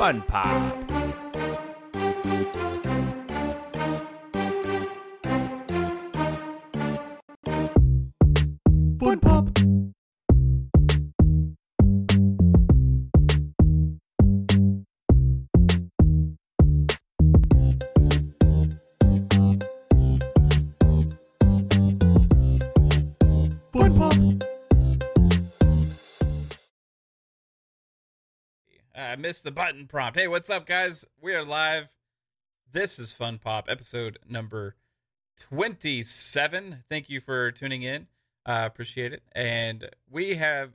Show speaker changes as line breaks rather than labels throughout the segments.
Fun Pop.
I missed the button prompt. Hey, what's up, guys? We are live. This is Fun Pop, episode number 27. Thank you for tuning in. Uh, appreciate it. And we have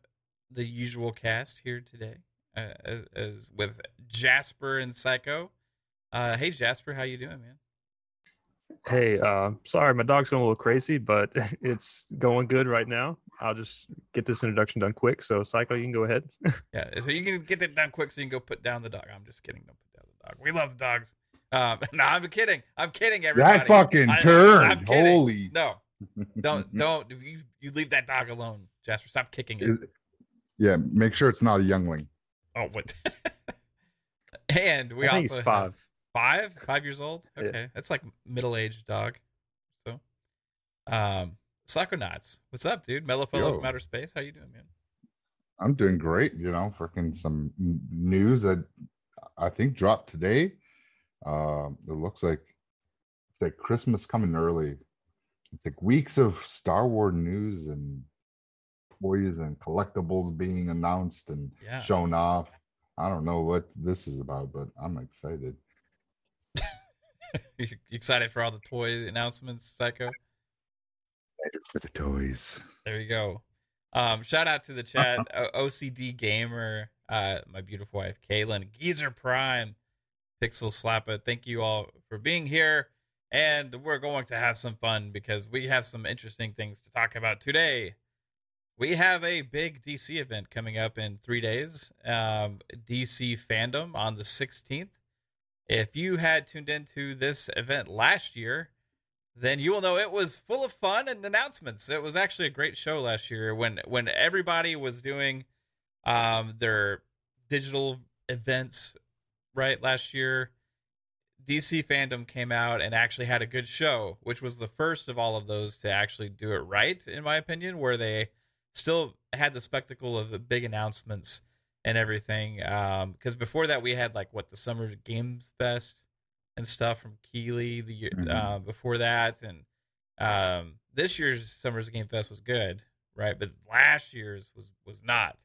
the usual cast here today, uh, as, as with Jasper and Psycho. Uh, hey, Jasper, how you doing, man?
Hey, uh, sorry, my dog's going a little crazy, but it's going good right now. I'll just get this introduction done quick. So, Psycho, you can go ahead.
Yeah, so you can get that done quick so you can go put down the dog. I'm just kidding. Don't put down the dog. We love dogs. Um, no, I'm kidding. I'm kidding, everybody.
That fucking
I-
turn.
I'm kidding.
Holy.
No, don't don't you you leave that dog alone, Jasper. Stop kicking it.
It- yeah, make sure it's not a youngling.
Oh, what? and we
I think
also
he's
have-
five.
five, years old.
Yeah.
Okay, that's like middle aged dog. So, um, Psychonauts, what's up, dude? Mellow fellow
Yo.
from outer space. How you doing, man?
I'm doing great. You know, freaking some news that I think dropped today. Um, it looks like it's like Christmas coming early. It's like weeks of Star Wars news and toys and collectibles being announced and
Yeah.
shown off. I don't know what this is about, but I'm excited.
you excited for all the toy announcements, Psycho?
Excited for the toys.
There you go. Um, shout out to the chat, O- OCD Gamer, uh, my beautiful wife, Kaylin, Geezer Prime, Pixel Slappa. Thank you all for being here. And we're going to have some fun because we have some interesting things to talk about today. We have a big DC event coming up in three days um, DC Fandom on the 16th. If you had tuned into this event last year, then you will know it was full of fun and announcements. It was actually a great show last year when when everybody was doing um their digital events right last year. DC fandom came out and actually had a good show, which was the first of all of those to actually do it right, in my opinion, where they still had the spectacle of big announcements and everything. Um, because before that we had like what the Summer Games Fest and stuff from Keighley the year
Mhm.
uh, before that, and um, this year's Summers Game Fest was good, right? But last year's was was not.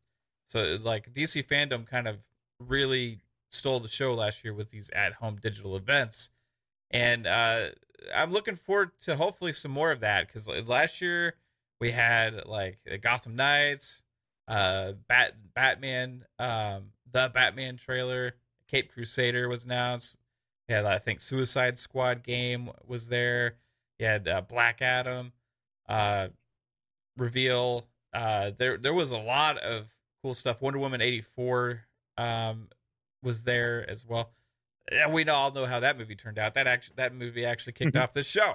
So like DC fandom kind of really stole the show last year with these at home digital events, and uh, I'm looking forward to hopefully some more of that because last year we had like the Gotham Knights, uh, Bat Batman, um, the Batman trailer, Cape Crusader was announced. Yeah, I think Suicide Squad game was there. You had uh, Black Adam uh, reveal. Uh, there there was a lot of cool stuff. Wonder Woman eighty four um, was there as well. And we all know how that movie turned out. That actually that movie actually kicked off the show.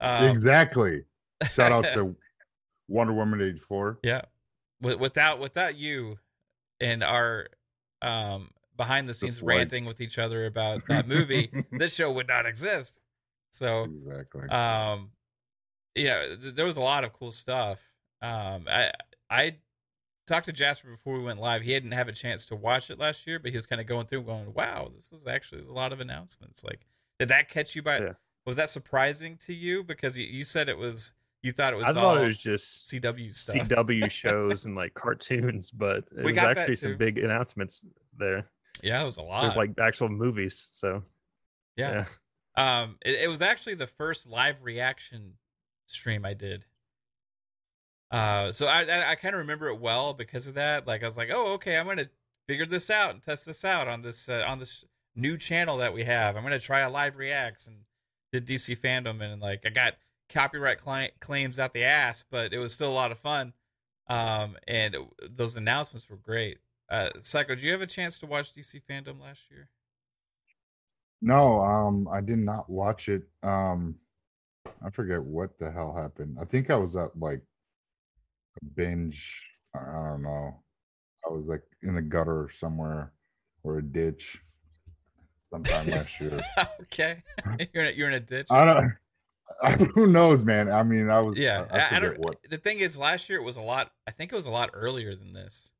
Um,
exactly. Shout out to Wonder Woman 84.
Yeah. Wi- Without without you and our um behind the scenes ranting with each other about that movie, this show would not exist. So,
Exactly.
um yeah, th- there was a lot of cool stuff. Um I I talked to Jasper before we went live. He didn't have a chance to watch it last year, but he was kind of going through going, "Wow, this was actually a lot of announcements." Like, did that catch you by
Yeah.
was that surprising to you because you, you said it was you thought it was
I
all
thought it was just
CW stuff.
CW shows and like cartoons, but it
We
was actually some big announcements there.
Yeah, it was a lot.
There's like actual movies. So
yeah. Um, it, it was actually the first live reaction stream I did. Uh, so I I, I kind of remember it well because of that. Like I was like, oh, okay, I'm gonna figure this out and test this out on this uh, on this new channel that we have. I'm gonna try a live reacts and did DC fandom and like I got copyright client claims out the ass, but it was still a lot of fun. Um, and it- those announcements were great. Uh, Psycho, did you have a chance to watch DC fandom last year?
No, um, I did not watch it. Um, I forget what the hell happened. I think I was at like a binge. I I don't know. I was like in a gutter somewhere or a ditch sometime last year.
okay, you're in a, you're in a ditch.
I don't. I, who knows, man? I mean, I was.
yeah,
I, I
I, I
forget
don't.
what.
The thing is, last year it was a lot. I think it was a lot earlier than this.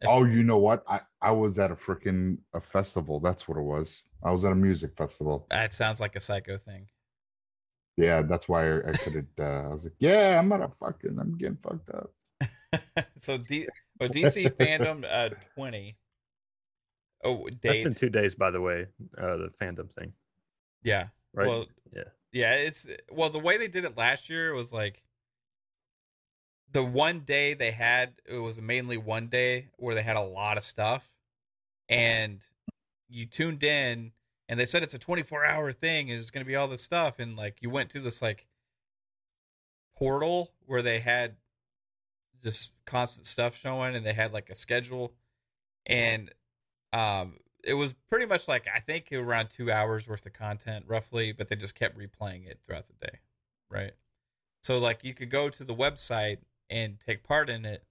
If-
Oh, you know what? I I was at a freaking a festival. That's what it was. I was at a music festival.
That sounds like a psycho thing.
Yeah, that's why I, I couldn't. Uh, I was like, yeah, I'm gonna fucking. I'm getting fucked up.
so D, oh, DC fandom uh, twenty. Oh,
That's
date.
in two days, by the way. Uh, the fandom thing,
yeah.
right?
Well,
yeah.
Yeah, it's well the way they did it last year was like the one day they had it was mainly one day where they had a lot of stuff and you tuned in and they said it's a 24 hour thing and it's going to be all this stuff and like you went to this like portal where they had just constant stuff showing and they had like a schedule and um it was pretty much like I think around two hours worth of content roughly, but they just kept replaying it throughout the day, right? So like you could go to the website and take part in it,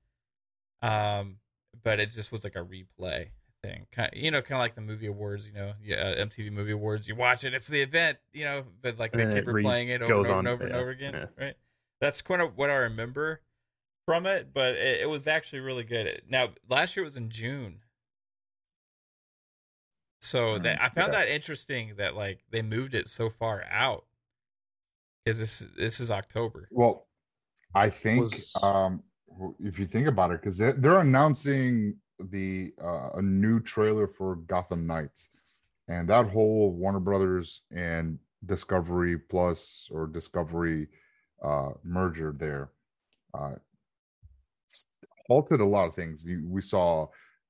um, but it just was like a replay thing, kind you know, kind of like the movie awards, you know, yeah, MTV Movie Awards. You watch it, it's the event, you know, but like they
And
keep replaying it over and over and
on,
over and over again,
yeah.
right? That's kind of what I remember from it, but it, it was actually really good. Now last year was in June. So that
Mm,
I found
okay.
that interesting that like they moved it so far out because this this is October.
Well, I think
Was-
um if you think about it, because they're, they're announcing the uh, a new trailer for Gotham Knights, and that whole Warner Brothers and Discovery Plus or Discovery uh, merger there uh, halted a lot of things. We saw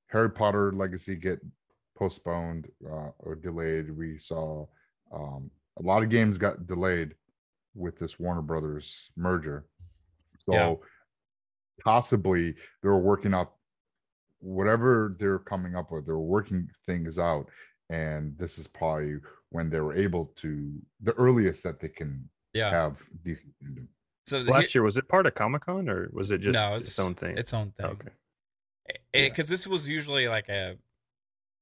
Harry Potter Legacy get postponed uh, or delayed. We saw um, a lot of games got delayed with this Warner Brothers merger. So
Yeah.
possibly they're working out whatever they're coming up with, they're working things out. And this is probably when they were able to the earliest that they can
Yeah.
have decent fandom.
So the,
Last year was it part of Comic Con or was it just
no,
its,
it's
own thing?
Its own thing.
okay.
Yeah.
Because this was usually like a,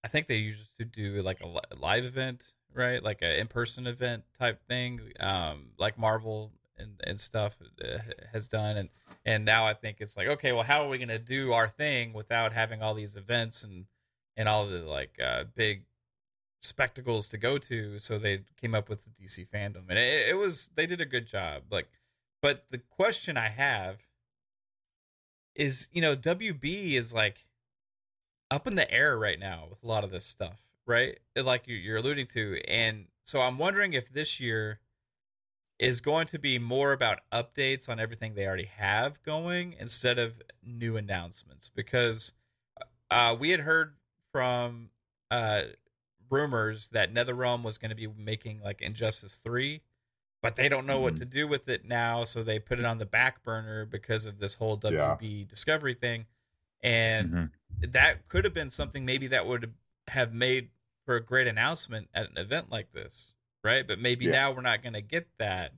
I think they used to do like a live event, right? Like an in person event type thing, um, like Marvel and and stuff uh, has done, and and now I think it's like okay, well, how are we gonna do our thing without having all these events and and all the like uh, big spectacles to go to? So they came up with the DC fandom, and it, it was they did a good job. Like, but the question I have is, you know, WB is like up in the air right now with a lot of this stuff, right? Like you- you're alluding to, and so I'm wondering if this year is going to be more about updates on everything they already have going instead of new announcements because uh, we had heard from uh, rumors that NetherRealm was going to be making like Injustice 3 but they don't know what
Mhm.
to do with it now so they put it on the back burner because of this whole
Yeah.
WB discovery thing and
Mhm.
that could have been something maybe that would have made for a great announcement at an event like this, right? But maybe
Yeah.
now we're not going to get that.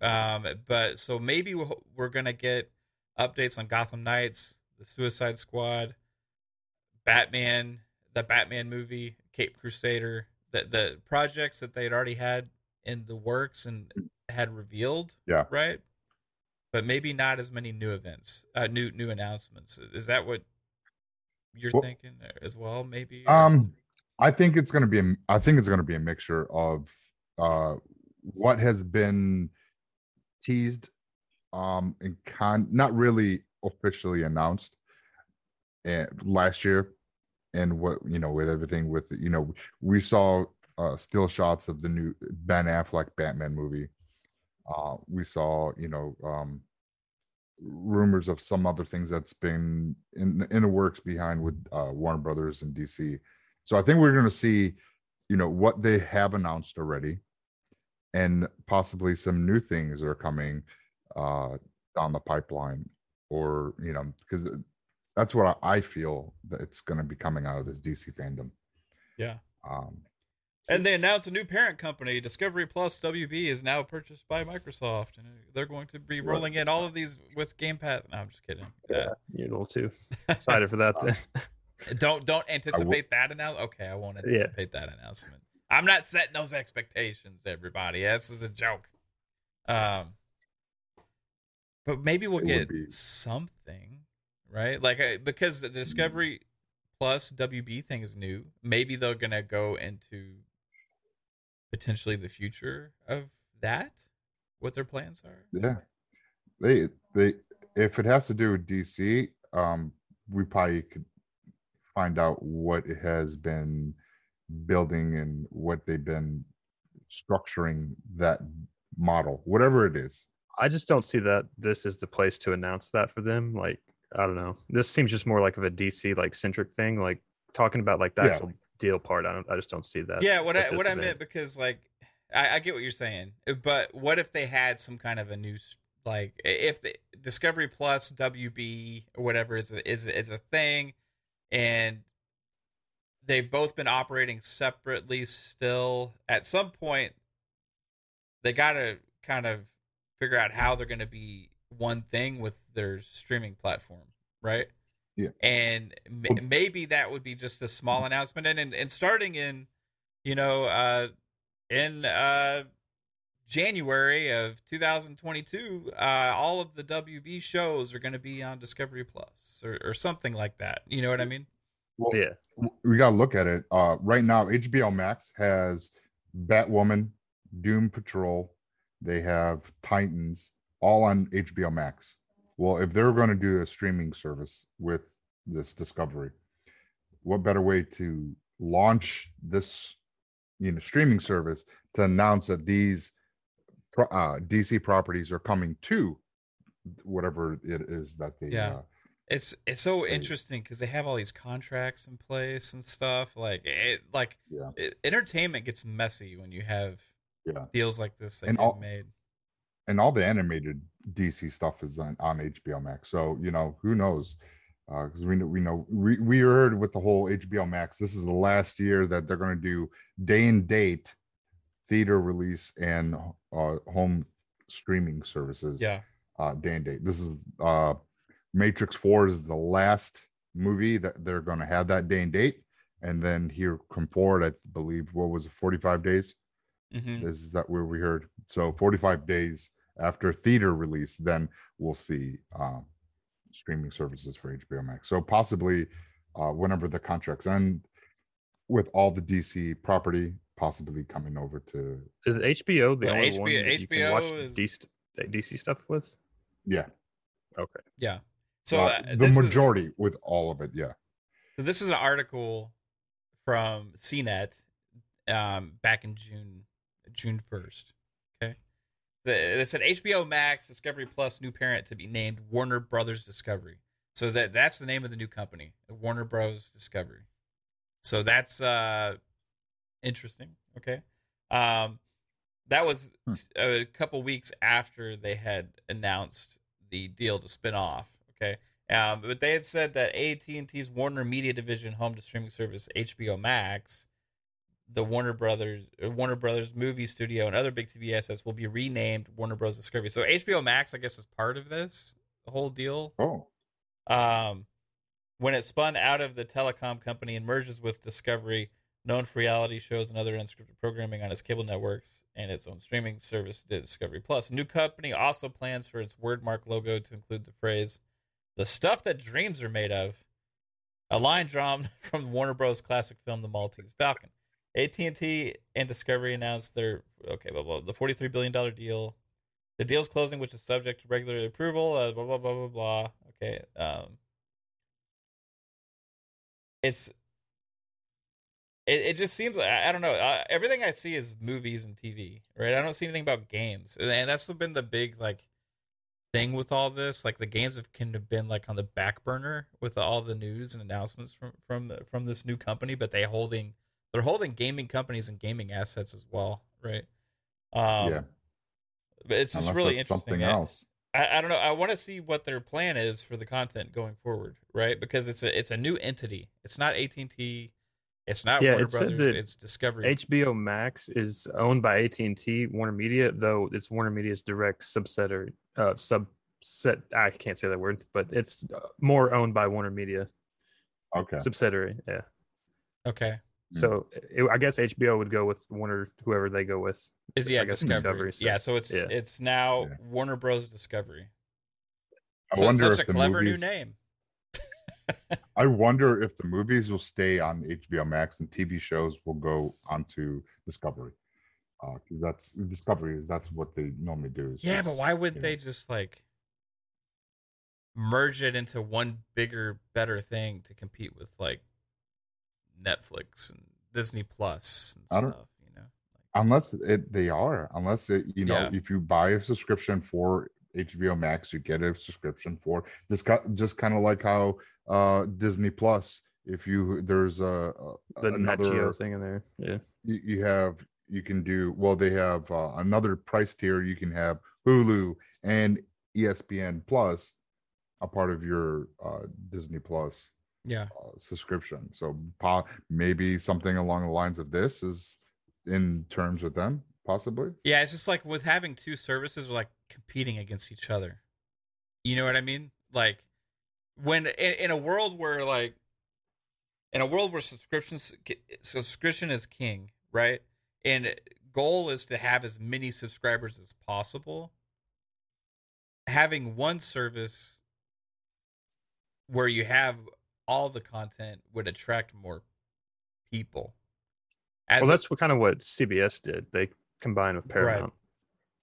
Um, but so maybe we're, we're going to get updates on Gotham Knights, the Suicide Squad, Batman, the Batman movie, Cape Crusader, the the projects that they had already had in the works and had revealed,
Yeah.
right? But maybe not as many new events, uh, new new announcements. Is that what you're
Well-
thinking as well? Maybe. or-
Um, I think it's going to be. A, I think it's going to be a mixture of uh, what has been teased, um, and con not really officially announced, and last year, and what you know with everything with you know we saw uh, still shots of the new Ben Affleck Batman movie. Uh, we saw you know um, rumors of some other things that's been in in the works behind with uh, Warner Brothers and DC. So I think we're going to see, you know, what they have announced already, and possibly some new things are coming uh, down the pipeline, or you know, because that's what I I feel that it's going to be coming out of this DC fandom.
yeah.
Um,
And they announced a new parent company, Discovery Plus WB, is now purchased by Microsoft, and they're going to be rolling in all of these with Game Pass. No, I'm just kidding. Uh,
You're little too excited for that. Then.
Don't don't anticipate that announcement. Okay, I won't
Yeah.
anticipate that announcement. I'm not setting those expectations, everybody. This is a joke. Um, but maybe we'll
It
get something, right? Like uh, because the Discovery Plus WB thing is new. Maybe they're gonna go into potentially the future of that. What their plans are.
Yeah. They they if it has to do with DC, um, we probably could find out what it has been building and what they've been structuring that model, whatever it is.
I just don't see that this is the place to announce that for them. Like, I don't know. This seems just more like of a DC like centric thing. Like talking about like the
Yeah.
actual deal part. I don't. I just don't see that.
yeah what i what i meant because like I, I get what you're saying uh, but what if they had some kind of a new like if the discovery plus wb or whatever is a, is a- is a thing and they've both been operating separately still at some point they got to kind of figure out how they're going to be one thing with their streaming platform right
Yeah.
and m- maybe that would be just a small announcement and, and and starting in you know uh in uh January of 2022 uh all of the WB shows are going to be on Discovery Plus or, or something like that you know what I mean
Well,
Yeah.
we gotta look at it. Uh, right now, HBO Max has Batwoman, Doom Patrol, they have Titans, all on HBO Max. Well, if they're going to do a streaming service with this Discovery, what better way to launch this, you know, streaming service to announce that these uh, DC properties are coming to whatever it is that they
Yeah.
uh,
It's it's so
Right.
interesting because they have all these contracts in place and stuff. Like it, like
Yeah.
it, entertainment gets messy when you have
Yeah.
deals like this that
And
get
all-
made.
And all the animated DC stuff is on, on HBO Max. So you know who knows, because we know we know we, we heard with the whole HBO Max. This is the last year that they're going to do day and date theater release and uh, home streaming services.
Yeah,
uh, day and date. This is uh, Matrix Four is the last movie that they're going to have that day and date, and then here come forward. I believe what was it, forty five days
hmm
this is that where we heard so 45 days after theater release then we'll see um streaming services for hbo max so possibly uh whenever the contracts end with all the dc property possibly coming over to
Is HBO the
Well,
only
HBO
one that you can watch
HBO is-
DC, DC stuff with?
yeah
Okay.
yeah. So
uh,
uh,
the
this is-
majority with all of it yeah
So this is an article from CNET um, back in June June first. They said HBO Max Discovery Plus new parent to be named Warner Brothers Discovery. So that that's the name of the new company, Warner Bros. Discovery. So that's uh interesting. Okay, um, that was
Hmm.
a couple weeks after they had announced the deal to spin off. Okay, um, but they had said that AT and T's Warner Media Division home to streaming service HBO Max, the Warner Brothers uh, Warner Brothers movie studio, and other big TV assets will be renamed Warner Bros. Discovery. So HBO Max, I guess, is part of this whole deal.
oh
Um, when it spun out of the telecom company and merges with Discovery, known for reality shows and other unscripted programming on its cable networks and its own streaming service, Discovery Plus. A new company also plans for its wordmark logo to include the phrase "the stuff that dreams are made of," a line drawn from Warner Bros. classic film The Maltese Falcon. AT&T and Discovery announced their okay, blah, blah, the $43 billion deal. The deal's closing, which is subject to regulatory approval, uh, blah, blah, blah, blah, blah. Okay. Um, it's, it, it just seems like, I, I don't know. Uh, everything I see is movies and TV, right? I don't see anything about games. And, and that's been the big, like, thing with all this. Like, the games have kind of been, like, on the back burner with all the news and announcements from, from, from this new company, but they holding, they're holding gaming companies and gaming assets as well, right? Um,
yeah
but it's just really interesting.
something
I-
else
I, I don't know. I want to see what their plan is for the content going forward, right? Because it's a it's a new entity. It's not AT and T. It's not
Yeah,
Warner
it
Brothers. It's Discovery.
HBO Max is owned by AT and T Warner Media, though it's Warner Media's direct subset or uh, subset. I can't say that word, but it's uh, more owned by Warner Media.
Okay.
subsidiary. Yeah.
Okay.
Mm.
So it, I guess HBO would go with Warner, whoever they go with.
Is yeah
I guess
Discovery.
Discovery, so-
yeah, so it's
yeah.
it's now
Yeah.
Warner Bros. Discovery.
I
So
wonder
such
if
a
the
clever
movies,
new name.
I wonder if the movies will stay on HBO Max and TV shows will go onto Discovery. Uh, 'cause that's Discovery is that's what they normally do.
Yeah,
just,
but why would they
know,
just like merge it into one bigger, better thing to compete with like Netflix and Disney Plus and
I don't-
stuff? You know,
unless it they are unless it you know
Yeah.
if you buy a subscription for HBO Max you get a subscription for just just kind of like how uh Disney Plus if you there's a, a
The Nat Geo
another
thing in there. Yeah.
you, you have you can do well they have uh, another price tier you can have hulu and espn plus a part of your uh, disney plus
yeah,
uh, subscription so po- maybe something along the lines of this is in terms with them possibly
yeah. It's just like with having two services, like competing against each other. You know what I mean? Like when in, in a world where like in a world where subscriptions subscription is king, right? And goal is to have as many subscribers as possible. Having one service where you have all the content would attract more people. As
well,
a-
that's what kind of what CBS did. They combined with Paramount.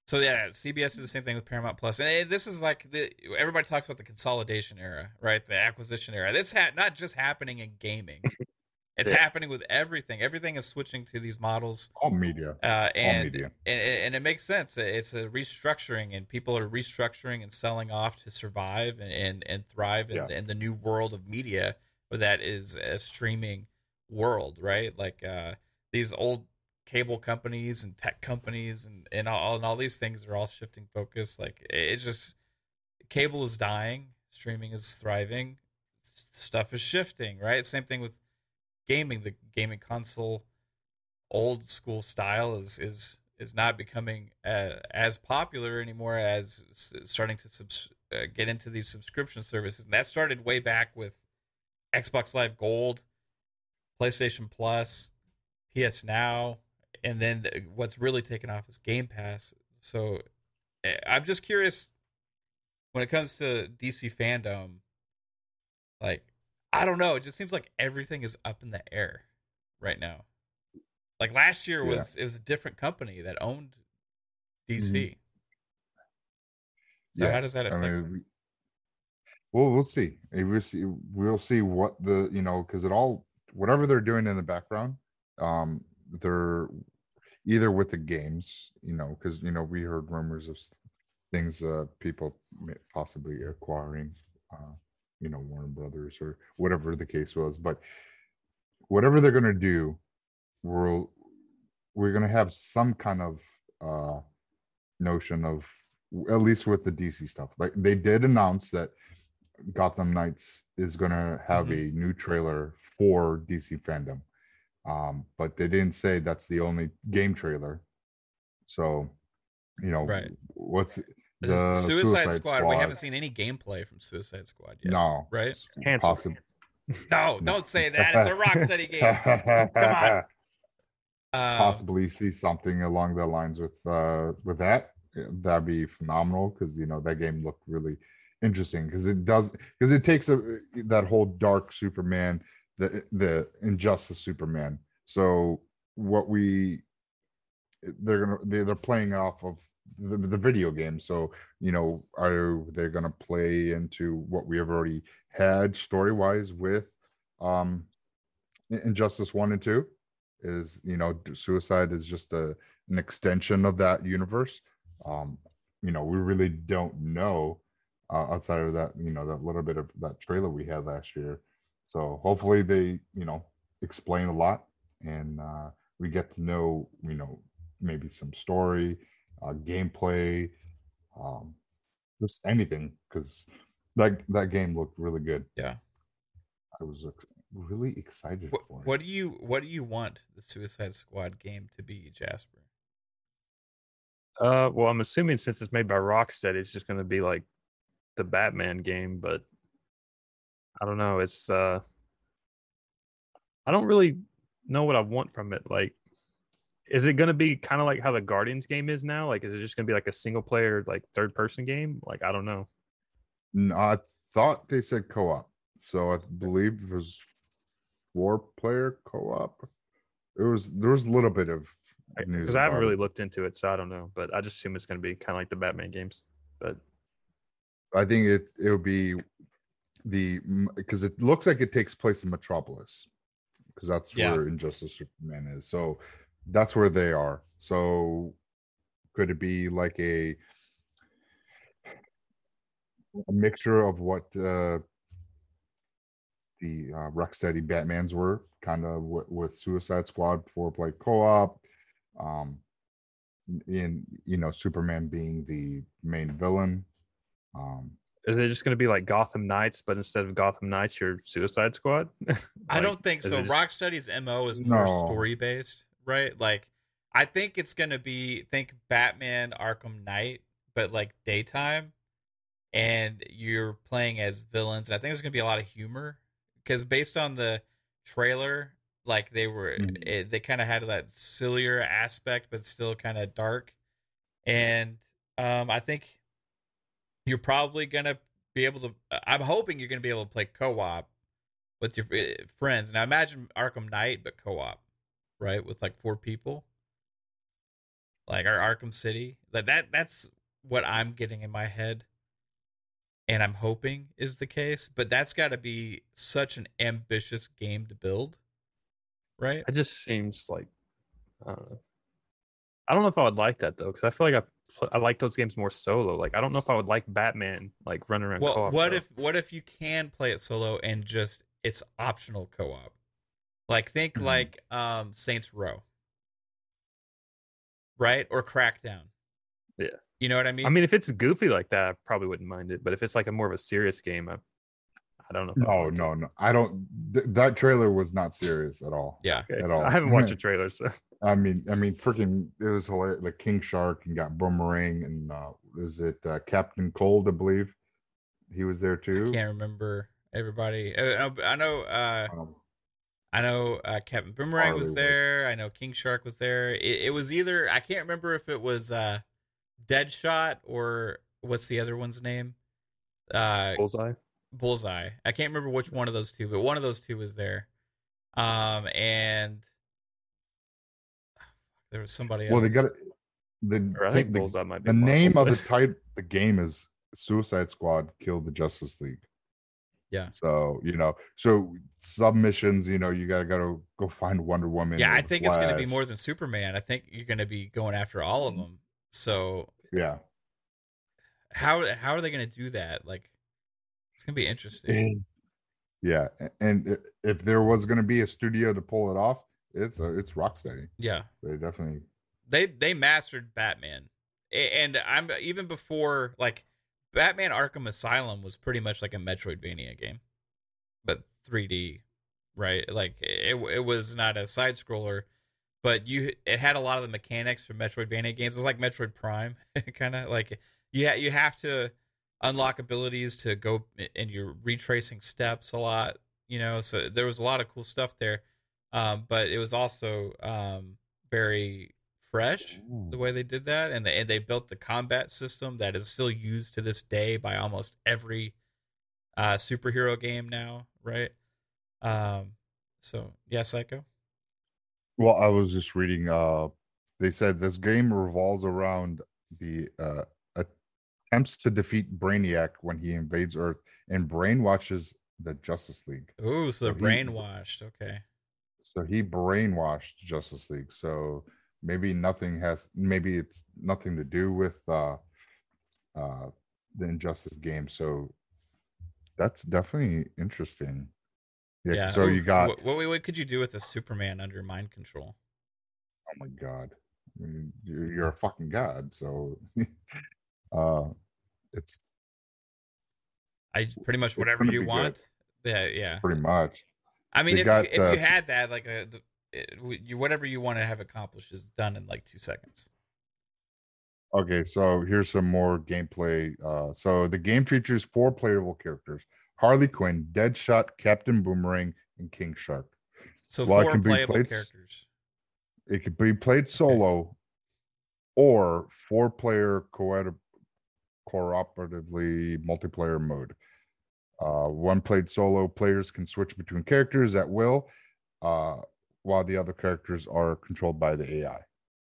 So yeah, CBS did the same thing with Paramount Plus. And eh, this is like the everybody talks about the consolidation era, right? The acquisition era. This ha- not just happening in gaming; it's
Yeah.
happening with everything. Everything is switching to these models,
all media
uh,
all
and,
media
and and it makes sense. It's a restructuring, and people are restructuring and selling off to survive and and, and thrive in,
Yeah.
in the new world of media that is a streaming world, right? Like uh, these old cable companies and tech companies and and all and all these things are all shifting focus. Like it's just cable is dying, streaming is thriving, stuff is shifting, right? Same thing with gaming. The gaming console old school style is is is not becoming uh, as popular anymore as starting to subs- uh, get into these subscription services. And that started way back with Xbox Live Gold, PlayStation Plus, PS Now, and then what's really taken off is Game Pass. So uh, I'm just curious when it comes to DC fandom, like I don't know, it just seems like everything is up in the air right now. Like last year
Yeah.
was it was a different company that owned DC. So
yeah
how does that
I
affect?
mean, well, we'll see. We'll see. We'll see what the you know because it all whatever they're doing in the background, um, they're either with the games, you know, because you know we heard rumors of things, uh, people may- possibly acquiring, uh, you know, Warner Brothers or whatever the case was, but whatever they're gonna do, we'll we're gonna have some kind of uh notion of at least with the DC stuff. Like they did announce that Gotham Knights is gonna have a new trailer for DC fandom. Um, but they didn't say that's the only game trailer. So, you know,
Right.
what's
This
the
is Suicide, Squad, We haven't seen any gameplay from Suicide Squad yet.
No,
Right?
s-
Cancelled.
possible.
No, don't say that. It's a Rocksteady game. Come on. Um,
possibly see something along the lines with uh with that that'd be phenomenal because you know that game looked really interesting because it does because it takes a that whole dark superman the the injustice superman so what we they're gonna they're playing off of the, the video game. So you know are they gonna play into what we have already had story wise with um injustice one and two? Is you know suicide is just a an extension of that universe. Um you know we really don't know uh, outside of that you know that little bit of that trailer we had last year. So hopefully they you know explain a lot and uh we get to know you know maybe some story uh gameplay um just anything because that that game looked really good
Yeah.
i was ex- really excited
What,
for it
what do you what do you want the Suicide Squad game to be, Jasper?
Uh, well, I'm assuming since it's made by Rocksteady, it's just going to be like the Batman game, but I don't know. It's uh, I don't really know what I want from it. Like, is it going to be kind of like how the Guardians game is now? Like, is it just going to be like a single player, like third person game? Like, I don't know.
No, I thought they said co-op, so I believe it was four player co-op. It was there was a little bit of news
Because I haven't really
it.
looked into it, so I don't know. But I just assume it's going to be kind of like the Batman games. But
I think it it would be the because it looks like it takes place in Metropolis because that's
Yeah.
where Injustice Superman is. So that's where they are. So could it be like a a mixture of what uh the uh, Rocksteady Batmans were kind of with, with Suicide Squad four play co-op um in you know Superman being the main villain um
is it just going to be like Gotham Knights, but instead of Gotham Knights, you're Suicide Squad?
I don't think so.
it just-
Rocksteady's MO is more
No.
story based, right? Like I think it's gonna be think Batman Arkham Knight, but like daytime, and you're playing as villains. And I think there's gonna be a lot of humor because based on the trailer, like they were
Mhm.
it, they kind of had that sillier aspect, but still kind of dark. And um, I think you're probably gonna be able to. I'm hoping you're gonna be able to play co-op with your uh, friends. Now imagine Arkham Knight, but co-op, right? With like four people, like our Arkham City. Like that. That's what I'm getting in my head, and I'm hoping is the case. But that's got to be such an ambitious game to build, right?
It just seems like I don't know. I don't know if I would like that though, because I feel like I I like those games more solo. Like I don't know if I would like Batman like running around.
Well,
co-op,
what
though.
if what if you can play it solo and just it's optional co-op? Like think
Mhm.
like um Saints Row. Right? Or Crackdown.
Yeah.
You know what I mean?
I mean, if it's goofy like that, I probably wouldn't mind it. But if it's like a more of a serious game, I, I don't know. if
no no no i don't th- that trailer was not serious at all
yeah.
Okay.
at all.
I haven't watched the trailer, so
i mean i mean freaking it was hilarious like king shark and got boomerang and uh is it uh, captain cold i believe he was there too I
Can't remember everybody. Uh, I know uh
Um,
I know uh, Captain Boomerang
Harley
was
was.
there. I know King Shark was there. It, it was either I can't remember if it was uh, Deadshot or what's the other one's name? Uh,
bullseye.
Bullseye. I can't remember which one of those two, but one of those two was there. Um, and there was somebody else.
well they got it the,
I think
the,
bullseye might be
the name of the title the game is suicide squad killed the justice league
Yeah.
so you know so submissions you know you gotta gotta go find wonder woman
yeah, I think it's going to be more than Superman. I think you're going to be going after all of them. So
yeah
how how are they going to do that? Like, it's going to be interesting.
Yeah, and if there was going to be a studio to pull it off, it's uh, it's Rocksteady.
Yeah.
They definitely.
they they mastered Batman, and I'm even before like Batman Arkham Asylum was pretty much like a Metroidvania game, but 3D, right? Like it it was not a side scroller, but you it had a lot of the mechanics from Metroidvania games. It was like Metroid Prime, kind of like you ha- you have to unlock abilities to go and you're retracing steps a lot, you know. So there was a lot of cool stuff there, um, but it was also um, very fresh the way they did that, and they and they built the combat system that is still used to this day by almost every uh, superhero game now, right? Um, so yeah, Psycho.
Well, I was just reading. Uh, they said this game revolves around the uh, attempts to defeat Brainiac when he invades Earth and brainwashes the Justice League.
Ooh, so they're
So he-
brainwashed. Okay.
So he brainwashed Justice League. So maybe nothing has. Maybe it's nothing to do with uh, uh, the Injustice game. So that's definitely interesting. Yeah.
Yeah.
So you got.
what, what what could you do with a Superman under mind control?
oh my god I mean, you're, you're a fucking god so uh it's
I pretty much whatever you
be good.
want. Yeah, yeah.
pretty much
I mean,
They
if you, if
uh,
you had that, like a, the- it, you, whatever you want to have accomplished is done in like two seconds.
okay so here's some more gameplay uh so the game features four playable characters harley quinn deadshot captain boomerang and king shark
So
it
four
can be
playable
played
characters.
It could be played solo or four player co- cooperatively multiplayer mode. Uh, one played solo, players can switch between characters at will, uh, while the other characters are controlled by the AI.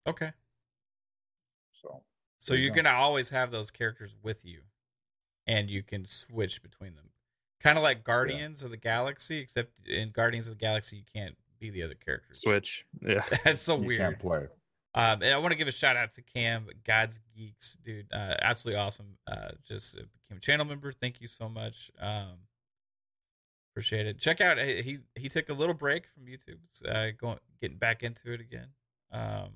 Okay.
So
So
There you
you're gonna always have those characters with you, and you can switch between them, kind of like Guardians of the Galaxy, except in Guardians of the Galaxy you can't be the other characters.
Switch. Yeah.
That's so
you
weird.
can't play.
Um, and I want to give a shout out to Cam, God's Geeks, dude. Uh, absolutely awesome. Uh, just uh, became a channel member. Thank you so much. Um, appreciate it. Check out he he, took a little break from YouTube, uh, going getting back into it again. Um,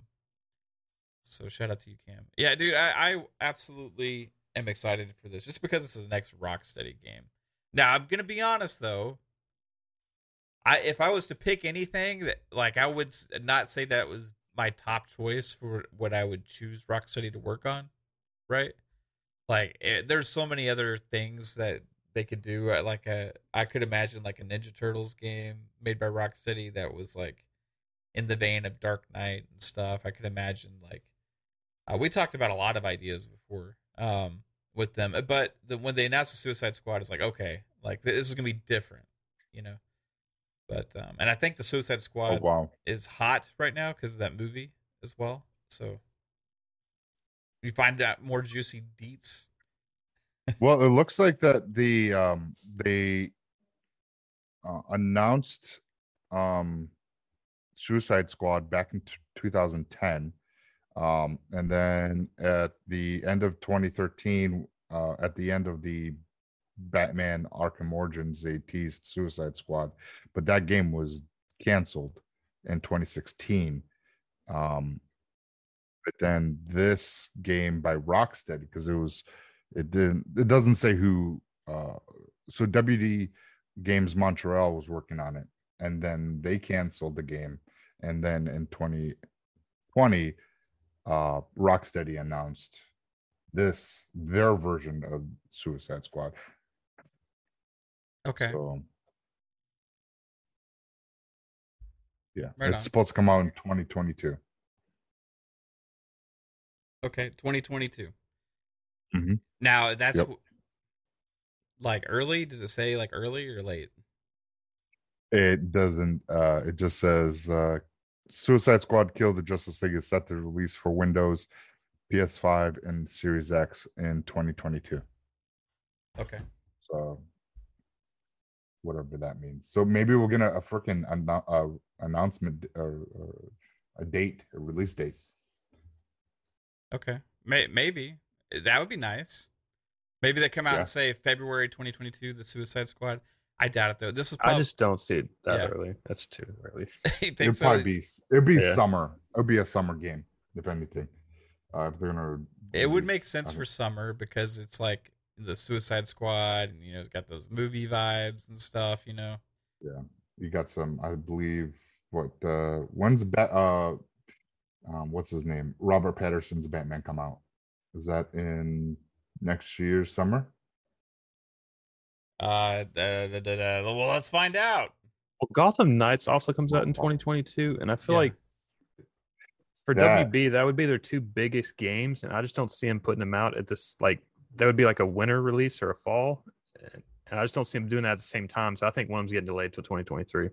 so shout out to you, Cam. Yeah, dude, I, I absolutely am excited for this just because this is the next Rocksteady game. Now I'm gonna be honest though. I if I was to pick anything that like I would not say that was my top choice for what I would choose Rocksteady to work on, right? Like it, there's so many other things that they could do. uh, Like a I could imagine like a Ninja Turtles game made by Rocksteady that was like in the vein of Dark Knight and stuff. I could imagine like uh, we talked about a lot of ideas before um, with them, but the, when they announced the Suicide Squad, it's like okay, like this is gonna be different, you know. But um, and I think the Suicide
Oh
Squad
wow.
is hot right now because of that movie as well. So you find out more juicy deets.
Well, it looks like that the um they uh, announced um Suicide Squad back in t- 2010 um and then at the end of 2013 uh at the end of the Batman Arkham Origins they teased Suicide Squad but that game was canceled in 2016 um but then this game by Rocksteady because it was it didn't it doesn't say who uh so WB Games Montreal was working on it and then they canceled the game and then in 2020 uh Rocksteady announced this their version of Suicide Squad
Okay.
so yeah
Right
it's
on.
supposed to come out in 2022
Okay. 2022.
Mhm.
Now that's
Yep.
like early. Does it say like early or late?
It doesn't. Uh, it just says uh, Suicide Squad Kill the Justice League is set to release for Windows, PS5, and Series X in 2022.
Okay.
So, whatever that means. So maybe we're gonna a freaking annou- uh, announcement or, or a date, a release date.
Okay. May- maybe that would be nice. Maybe they come out
Yeah.
and say February 2022, the Suicide Squad. I doubt it though. This is
I just don't see it that
Yeah.
early. That's too early.
think
It'd
so?
probably be it'd be
Yeah.
summer. It'd be a summer game if anything. Uh, if they're gonna.
It would make sense for summer because it's like the Suicide Squad, and you know, it's got those movie vibes and stuff. You know.
Yeah, you got some i believe what uh when's bat uh um what's his name robert pattinson's batman come out is that in next year's summer
Uh, da, da, da, da. well, let's find out.
Well, Gotham Knights also comes out in 2022, and I feel
Yeah.
like for
That-
WB that would be their two biggest games, and I just don't see them putting them out at this like that would be like a winter release or a fall, and, and I just don't see them doing that at the same time. So I think one of them's getting delayed till 2023.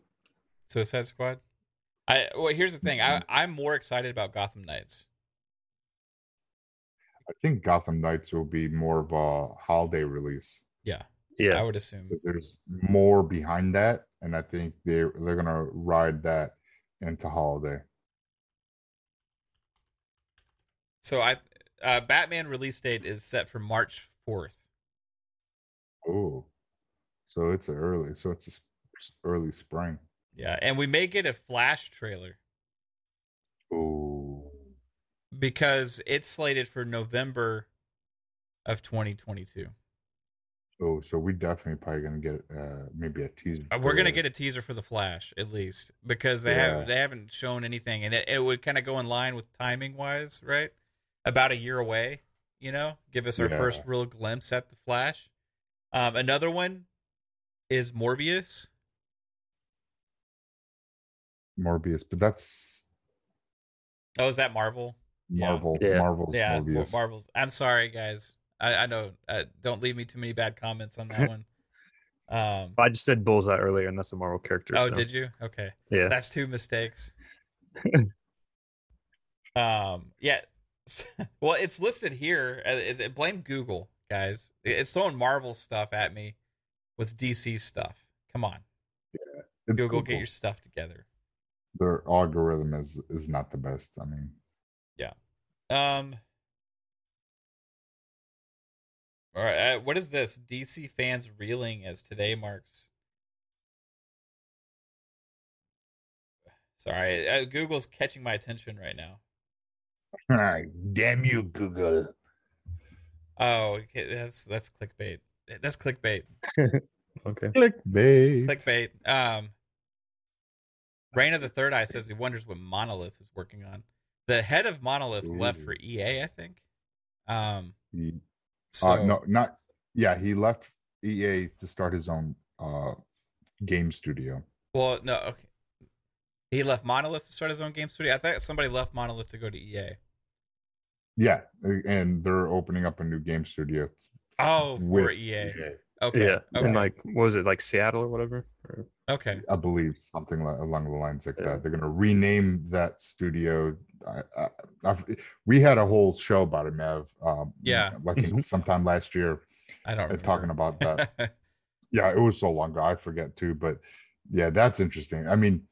Suicide Squad. I well, here's the thing.
Mm-hmm.
I I'm more excited about Gotham Knights.
I think gotham knights will be more of a holiday release
Yeah,
Yeah.
I would assume.
because there's more behind that and i think they're they're gonna ride that into holiday
So I, uh, Batman release date is set for March 4th.
oh so it's early so it's a s- early spring
Yeah, and we may get a Flash trailer
oh
because it's slated for November of 2022.
oh so we definitely probably gonna get uh maybe a teaser
Uh, We're gonna get a teaser for the Flash at least because they
Yeah.
have they haven't shown anything, and it, it would kind of go in line with timing wise, right? About a year away, you know, give us our
Yeah.
first real glimpse at the Flash. Um, another one is Morbius.
Morbius, but that's
Oh, is that Marvel? Yeah.
Marvel.
Yeah.
Marvel's
Yeah, Mar-
Morbius.
Marvel's. I'm sorry, guys. I, I know. Uh, don't leave me too many bad comments on that one. Um.
I just said Bullseye earlier, and that's a Marvel character.
Oh,
so,
did you? Okay.
Yeah.
That's two mistakes. um. Yeah. well, it's listed here. Uh, it- it- blame Google, guys. It- It's throwing Marvel stuff at me with DC stuff. Come on,
It's
Google,
cool.
get your stuff together.
Their algorithm is is not the best. I mean,
Um. All right. Uh, what is this? DC fans reeling as today marks. Sorry, uh, Google's catching my attention right now.
damn you, Google.
Oh, okay, that's that's clickbait. That's clickbait.
Okay.
Clickbait.
Clickbait. Um, Reign of the Third Eye says he wonders what Monolith is working on. The head of Monolith left for EA, I think. Um,
He-
so
uh, no, not yeah. He left EA to start his own uh game studio.
well, no, okay. He left Monolith to start his own game studio. I thought somebody left Monolith to go to EA.
Yeah, and they're opening up a new game studio.
Oh, for
with
EA. Okay.
Yeah.
Okay.
And like, what was it like Seattle or whatever? Or,
okay.
I believe something li- along the lines like
Yeah.
that. They're going to rename that studio. I, I, I've, we had a whole show about it, Mev. Um,
Yeah.
like sometime last year,
I don't
uh,
remember.
talking about that. yeah, it was so long ago. I forget too, but yeah, that's interesting. I mean,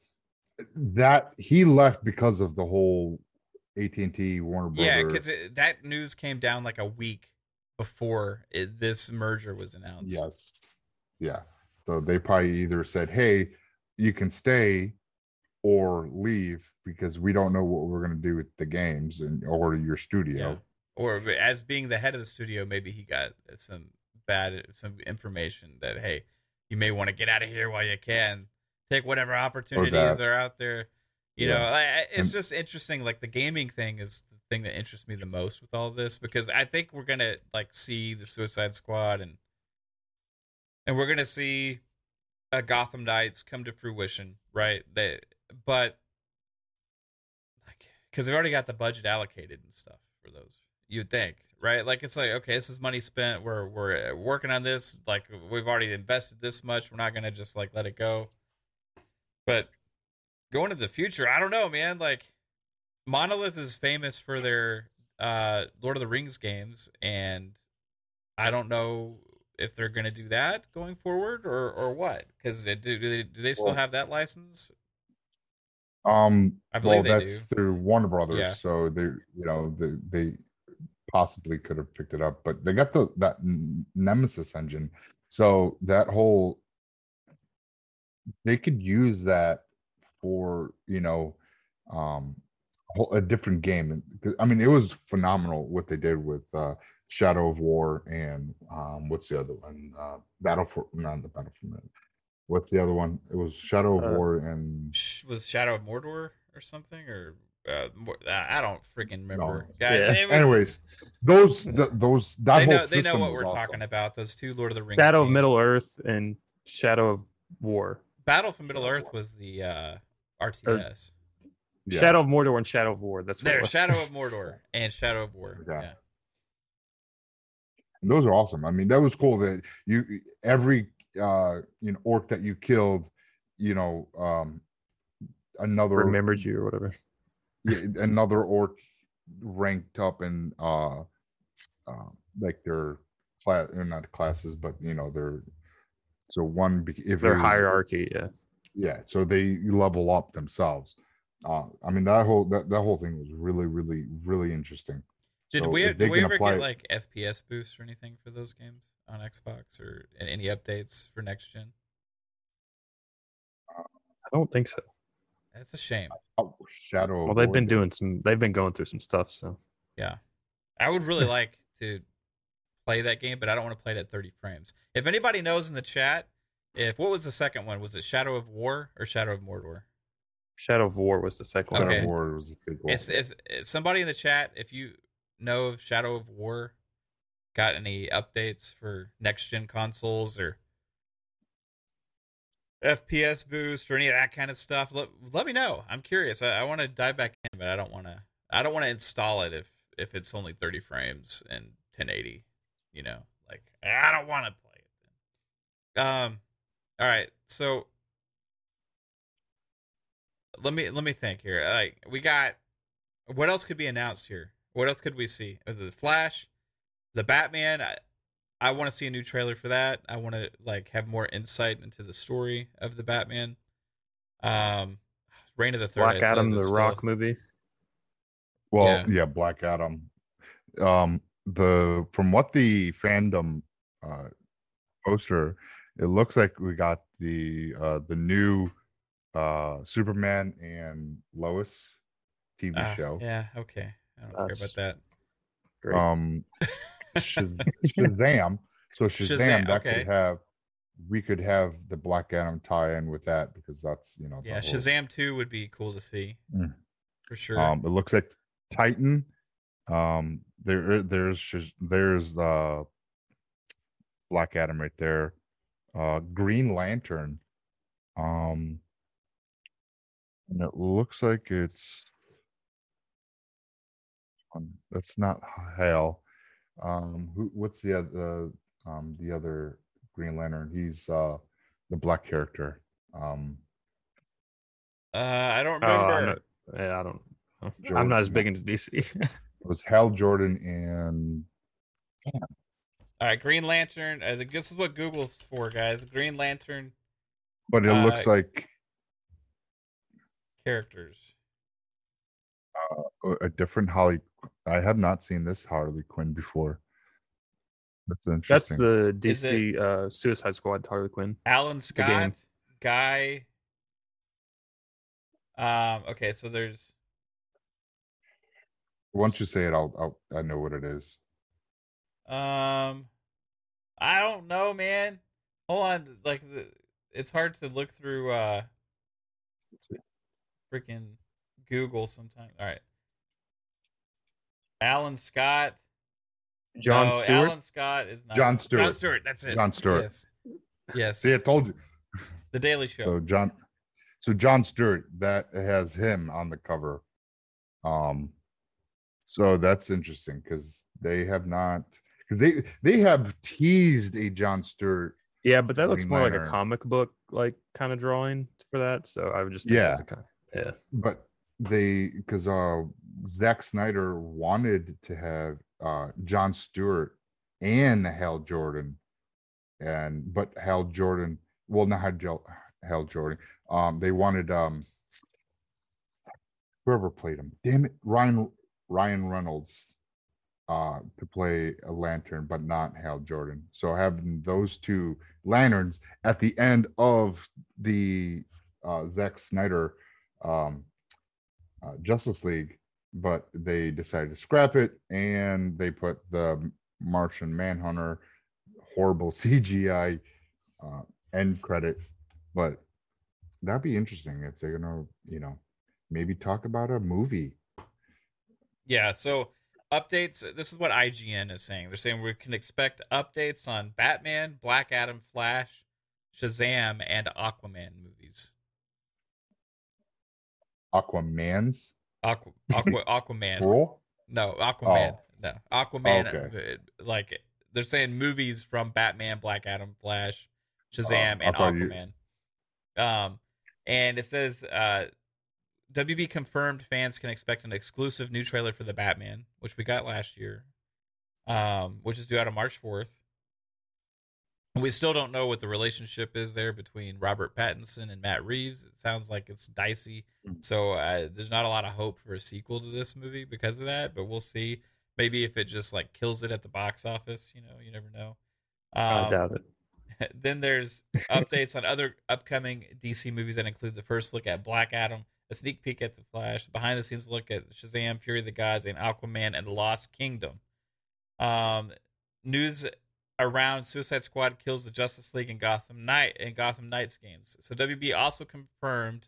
that he left because of the whole AT and T Warner Brothers.
yeah, because that news came down like a week before it, this merger was announced.
Yes. Yeah. So they probably either said, "Hey, you can stay," or leave because we don't know what we're going to do with the games and or your
Yeah.
studio.
Or as being the head of the studio, maybe he got some bad some information that hey, you may want to get out of here while you can. Take whatever opportunities
that.
are out there. You
Yeah.
know, I, it's
And-
just interesting. Like the gaming thing is thing that interests me the most with all this because I think we're gonna like see the Suicide Squad and and we're gonna see uh, Gotham Knights come to fruition, right? They, but like because they've already got the budget allocated and stuff for those. You'd think, right? Like it's like okay, this is money spent. We're we're working on this. Like we've already invested this much. We're not gonna just like let it go. But going to the future, I don't know, man. Like Monolith is famous for their uh Lord of the Rings games, and I don't know if they're going to do that going forward or or what. Because do, do they do they still
Well-
have that license?
Um,
I believe
well, that's
do.
through Warner Brothers,
Yeah.
so they, you know, they, they possibly could have picked it up, but they got the that Nemesis engine, so that whole they could use that for you know, um, whole- a different game. And 'cause- I mean, it was phenomenal what they did with uh Shadow of War and um, what's the other one? Uh, Battle for not the Battle for What's the other one? It was Shadow of
Uh,
War and
Was Shadow of Mordor or something or uh, I I don't freaking remember,
No.
guys.
Yeah.
was-
Anyways, those th- those that
they
whole
know they know what we're
awesome.
talking about. Those two Lord of the Rings.
Shadow of. Middle Earth and Shadow of War.
Battle for Middle Earth was the uh, RTS.
Yeah.
Shadow of Mordor and Shadow of War. That's what
There. Shadow of Mordor and Shadow of War.
Yeah.
Yeah.
And those are awesome. I mean, that was cool that you every uh you know orc that you killed, you know, um another
remembered you or whatever.
yeah, another orc ranked up in uh uh like their class or not classes, but you know, their so one be- if
Their
it was-
hierarchy, yeah.
yeah so they level up themselves uh i mean that whole that, that whole thing was really really really interesting
Did
So
we did we ever
apply
get
it-
like FPS boosts or anything for those games on Xbox or any updates for next gen?
I don't think so.
That's a shame.
oh, shadow
Well, they've been doing some. They've been going through some stuff. So
Yeah. I would really like to play that game, but I don't want to play it at 30 frames. If anybody knows in the chat, if what was the second one? Was it Shadow of War or Shadow of Mordor?
Shadow of War was the second
Shadow
one.
Okay.
of War was the.
It's, it's, it's somebody in the chat. If you know of Shadow of War, got any updates for next gen consoles or FPS boost or any of that kind of stuff, let, let me know. I'm curious. I, I want to dive back in, but I don't want to. I don't want to install it if if it's only 30 frames and 1080. You know, like I don't want to play it. Um, all right. So let me let me think here. Like we got what else could be announced here? What else could we see? The Flash, the Batman. I, I want to see a new trailer for that. I want to like have more insight into the story of the Batman. Um, Reign of the Third.
Black
it
Adam, the
still-
Rock movie.
Well,
Yeah.
yeah. Black Adam. Um, the from what the fandom uh poster, it looks like we got the uh the new uh Superman and Lois TV
Ah,
show.
Yeah. Okay. I don't care about that.
Great.
Um, Shaz- Shazam. So Shazam,
Shazam,
that
okay.
could have we could have the Black Adam tie-in with that because that's you know the
Yeah,
whole-
Shazam two would be cool to see
Mm.
for sure.
Um, it looks like Titan. Um, there, there's Shaz- there's uh, Black Adam right there. Uh, Green Lantern. Um, and it looks like it's. Um, that's not Hal. Um, who? What's the other? Um, the other Green Lantern. He's uh, the black character. Um,
uh, I don't
Oh, I
remember.
yeah, I don't. know. I'm not as big into DC.
it was Hal Jordan and
All right, Green Lantern. I think this is what Google's for, guys. Green Lantern
But it looks
Uh,
like
characters.
a- a different Holly. I have not seen this Harley Quinn before. That's interesting.
That's the
DC uh, Suicide Squad Harley Quinn.
Alan. Scott, Guy. Um. Okay, so there's
Once you say it, I'll, I'll I know what it is.
um. I don't know, man. Hold on, like the, it's hard to look through uh
Let's see.
Freaking Google sometimes. All right. Alan Scott.
John
no,
Stewart.
Alan Scott is not.
John Stewart.
John
Stewart.
Stewart. That's it.
John Stewart.
Yes. Yes.
See, I told you.
the Daily Show.
So John, so John Stewart that has him on the cover. Um, so that's interesting because they have not because they they have teased a John Stewart.
Yeah, but that looks
Green
more like a comic book like kind of drawing for that. So I would just think
Yeah.
that's a kind yeah.
but they because uh Zack Snyder wanted to have uh John Stewart and Hal Jordan. And but Hal Jordan well not Hal, Hal Jordan um they wanted um whoever played him. Damn it Ryan Ryan Reynolds uh to play a lantern but not Hal Jordan. So having those two lanterns at the end of the uh Zack Snyder um uh, Justice League, but they decided to scrap it and they put the Martian Manhunter horrible CGI uh, end credit. But that'd be interesting if they're gonna, you know, maybe talk about a movie.
Yeah, so updates. This is what IGN is saying. They're saying we can expect updates on Batman, Black Adam, Flash, Shazam, and Aquaman.
Aquaman's
Aqua, Aqua, Aquaman.
role.
No, Aquaman.
Oh.
No, Aquaman.
Okay.
uh, Like they're saying movies from Batman, Black Adam, Flash, Shazam,
I
and
thought you-
Aquaman. Um, and it says uh, WB confirmed fans can expect an exclusive new trailer for the Batman, which we got last year, um, which is due out on March fourth. We still don't know what the relationship is there between Robert Pattinson and Matt Reeves. It sounds like it's dicey.
Mm.
So uh, there's not a lot of hope for a sequel to this movie because of that, but we'll see. Maybe if it just like kills it at the box office, you know, you never know.
I
Um,
doubt it.
then there's updates on other upcoming DC movies that include the first look at Black Adam, a sneak peek at the Flash, behind the scenes look at Shazam, Fury of the Gods, and Aquaman and the Lost Kingdom. Um, news around Suicide Squad kills the Justice League and Gotham Knight and Gotham Knights games. So WB also confirmed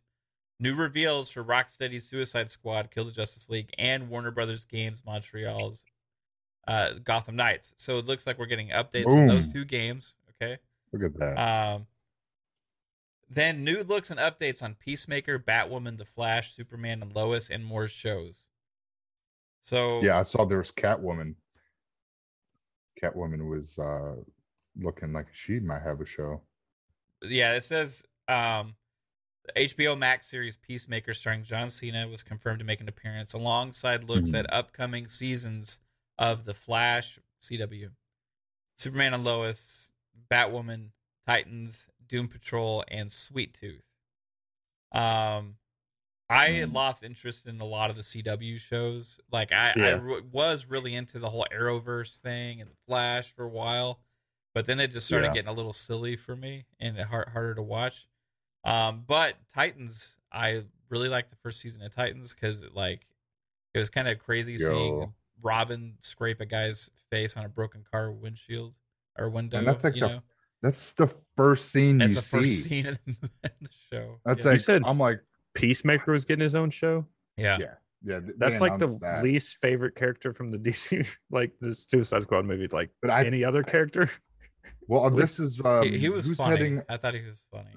new reveals for Rocksteady's Suicide Squad, Kill the Justice League, and Warner Brothers Games Montreal's uh, Gotham Knights. So it looks like we're getting updates on those two games. Okay.
Look at that.
Um, then new looks and updates on Peacemaker, Batwoman, The Flash, Superman, and Lois, and more shows. So
Yeah, I saw there was Catwoman. Catwoman was uh looking like she might have a show.
yeah, it says um, the HBO Max series Peacemaker, starring John Cena, was confirmed to make an appearance alongside looks
Mhm.
at upcoming seasons of The Flash, CW, Superman and Lois, Batwoman, Titans, Doom Patrol, and Sweet Tooth. Um, I
Mhm.
lost interest in a lot of the CW shows. Like I, I re- was really into the whole Arrowverse thing and the Flash for a while, but then it just started
Yeah.
getting a little silly for me and hard, harder to watch. Um, but Titans, I really liked the first season of Titans because like it was kind of crazy seeing Robin scrape a guy's face on a broken car windshield or window.
that's like
you
the
know,
That's the first scene
that's
you
the first
see.
scene of the, the show.
That's
yeah.
Like
said-
I'm like,
Peacemaker was getting his own show.
yeah.
yeah, yeah. th-
That's like the
that.
least favorite character from the DC, like the Suicide Squad movie. Like
But I
any other character.
well,
With-
this is um,
he, he was
who's
funny.
heading
I thought he was funny.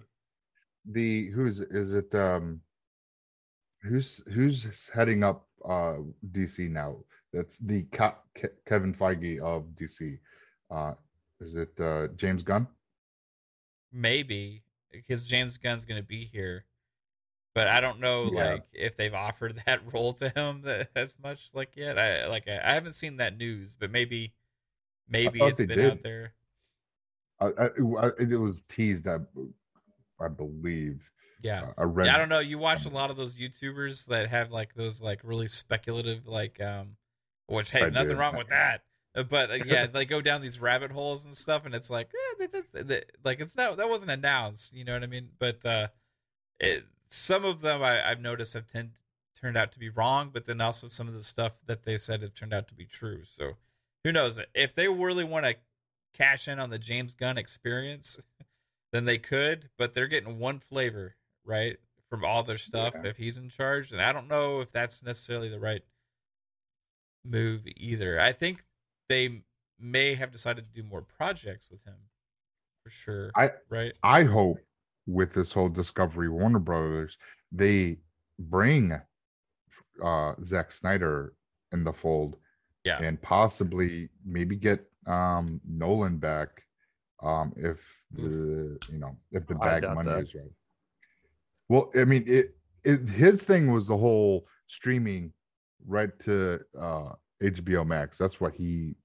the who's is it um who's who's heading up uh DC now? That's the Ke- Ke- Kevin Feige of DC. Uh is it uh James Gunn?
Maybe because James Gunn's going to be here, but I don't know
Yeah.
like if they've offered that role to him that, as much like yet. I like I, I haven't seen that news, but maybe maybe it's been
did.
out there.
I, I, it was teased I, I believe.
Yeah.
Uh, I read
Yeah, I don't know. You watch a lot of those YouTubers that have like those like really speculative like um which hey, nothing
do.
wrong with that. Uh, But uh, yeah, they go down these rabbit holes and stuff and it's like eh, that, like it's not that wasn't announced, you know what I mean? But uh it some of them I, I've noticed have tend, turned out to be wrong, but then also some of the stuff that they said have turned out to be true. So who knows? If they really want to cash in on the James Gunn experience, then they could, but they're getting one flavor, right? From all their stuff
Yeah.
if he's in charge. And I don't know if that's necessarily the right move either. I think they may have decided to do more projects with him for sure.
I-
right?
I hope with this whole Discovery Warner Brothers, they bring uh Zack Snyder in the fold.
Yeah.
And possibly maybe get um Nolan back um if the you know if the
I
bag money
that.
is right. Well, I mean it, it his thing was the whole streaming right to uh HBO Max. That's what he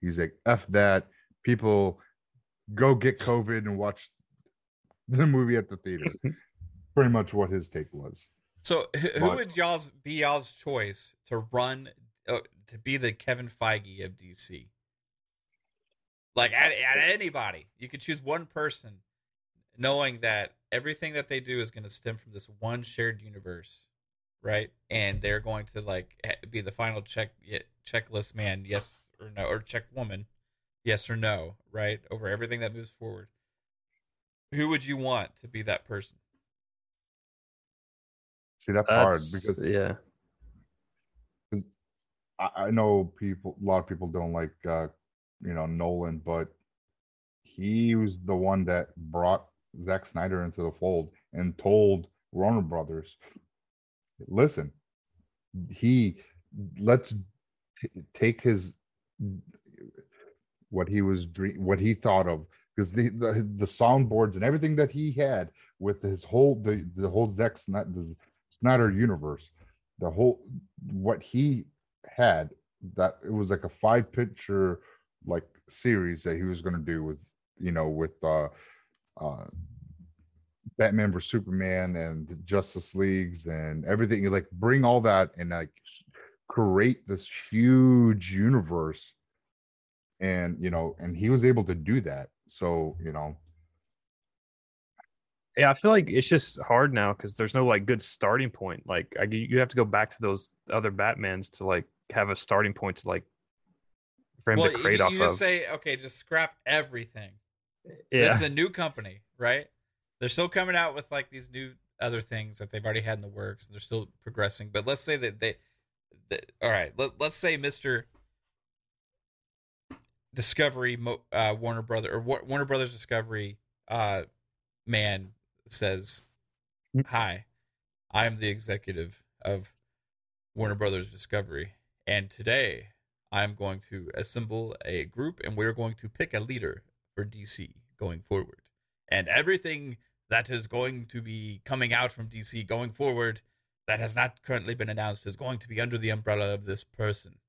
he's like F that people go get COVID and watch the movie at the theater. Pretty much what his take was.
So who,
But-
would y'all's be y'all's choice to run uh, to be the Kevin Feige of DC? Like at, at anybody, you could choose one person, knowing that everything that they do is going to stem from this one shared universe, right? And they're going to like be the final check checklist man, yes or no, or check woman, yes or no, right? Over everything that moves forward. Who would you want to be that person?
See, that's, hard because
yeah,
I, I know people a lot of people don't like uh you know Nolan, but he was the one that brought Zack Snyder into the fold and told Warner Brothers, listen, he let's t- take his what he was dream what he thought of because the, the the soundboards and everything that he had with his whole the the whole Zack Snyder, the Snyder universe, the whole what he had that it was like a five picture like series that he was going to do with you know with uh uh Batman vs Superman and Justice Leagues and everything like bring all that and like create this huge universe. And you know and he was able to do that so you know
yeah. I feel like it's just hard now because there's no like good starting point. Like I, you have to go back to those other Batmans to like have a starting point to like for him
well,
to
you,
create
you
off
just
of.
say, okay, just scrap everything.
yeah,
This is a new company, right? They're still coming out with like these new other things that they've already had in the works, and they're still progressing. But let's say that they, that, all right, let, let's say Mister Discovery, uh, Warner Brother or Warner Brothers Discovery, uh, man says,
Mm.
"Hi, I am the executive of Warner Brothers Discovery, and today I'm going to assemble a group, and we're going to pick a leader for DC going forward, and everything." That is going to be coming out from DC going forward that has not currently been announced is going to be under the umbrella of this person.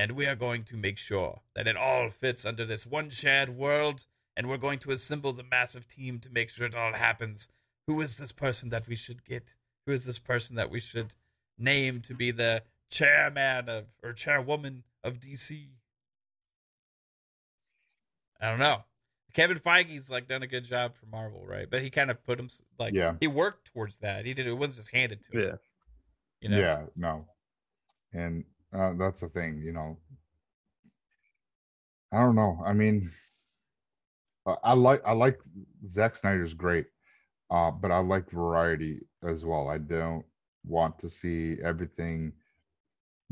And we are going to make sure that it all fits under this one shared world. And we're going to assemble the massive team to make sure it all happens. Who is this person that we should get? Who is this person that we should name to be the chairman of or chairwoman of DC? I don't know. Kevin Feige's like done a good job for Marvel, right? But he kind of put him like
Yeah.
he worked towards that. He did it wasn't just handed to him.
Yeah.
You know?
Yeah, no. And uh, that's the thing, you know. I don't know. I mean, uh, I like I like Zack Snyder's great, uh, but I like variety as well. I don't want to see everything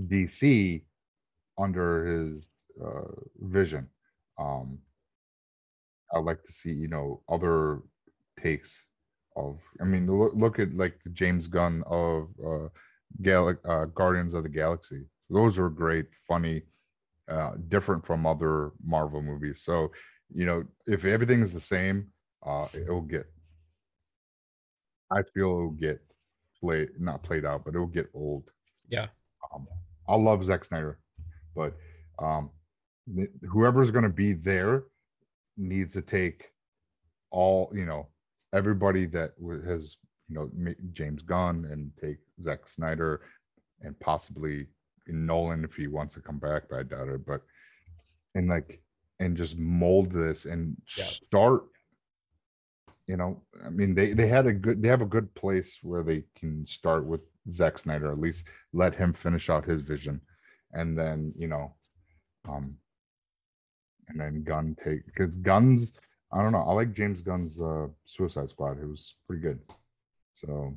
DC under his uh, vision. Um, I like to see you know other takes of. I mean, look, look at like the James Gunn of uh, Gal- uh, Guardians of the Galaxy. Those are great, funny, uh, different from other Marvel movies. So, you know, if everything is the same, uh, it'll get. I feel it'll get played, not played out, but it'll get old.
Yeah.
Um, I love Zack Snyder, but um, th- whoever's going to be there needs to take all you know everybody that has you know James Gunn and take Zack Snyder and possibly Nolan if he wants to come back, but I doubt it. But and like and just mold this and
Yeah.
start. You know, I mean, they they had a good they have a good place where they can start with Zack Snyder. At least let him finish out his vision, and then you know, um, and then Gunn take because Gunn's I don't know. I like James Gunn's uh, Suicide Squad. It was pretty good. So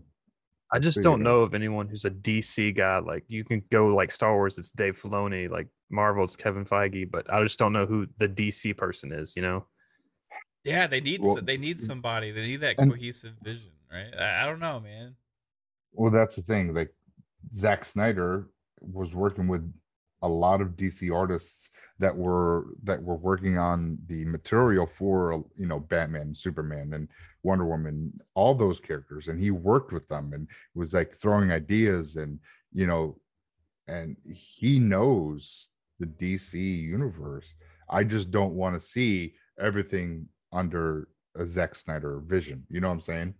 I just don't
know-
know of anyone who's a DC guy. Like you can go like Star Wars, it's Dave Filoni. Like Marvel, it's Kevin Feige. But I just don't know who the DC person is. You know?
Yeah, they need
Well,
so- they need mm, somebody. They need that
and-
cohesive vision, right? I, I don't know, man.
Well, that's the thing. Like Zack Snyder was working with a lot of DC artists that were that were working on the material for you know Batman, Superman, and Wonder Woman, all those characters, and he worked with them and was like throwing ideas and you know, and he knows the DC universe. I just don't want to see everything under a Zack Snyder vision. You know what I'm saying?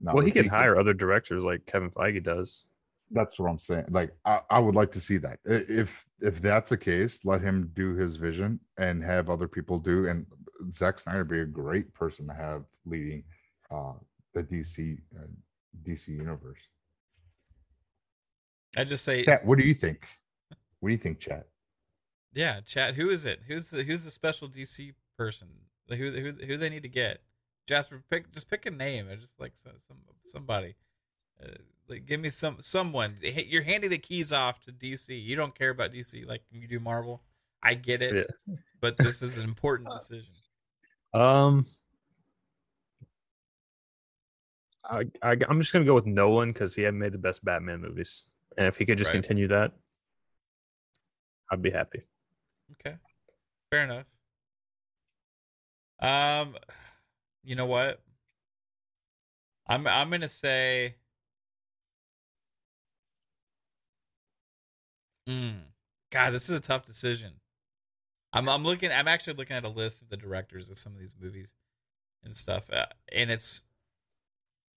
Not
well, he can hire other directors like Kevin Feige does.
That's what I'm saying. Like I, I would like to see that. If if that's the case, let him do his vision and have other people do. And Zack Snyder would be a great person to have leading uh the DC uh, DC universe.
I just say,
Chat, what do you think? What do you think, chat?
yeah, chat. Who is it? Who's the who's the special DC person? Like, Who who who they need to get? Jasper, pick just pick a name. I just like some, some somebody. Uh, like, give me some someone. You're handing the keys off to DC. You don't care about DC like you do Marvel. I get it,
Yeah.
but this is an important decision.
Um, I, I I'm just gonna go with Nolan because he had made the best Batman movies, and if he could just
Right.
continue that, I'd be happy.
Okay. Fair enough. Um you know what? I'm I'm to say Mm. God, this is a tough decision. I'm I'm looking I'm actually looking at a list of the directors of some of these movies and stuff uh, and it's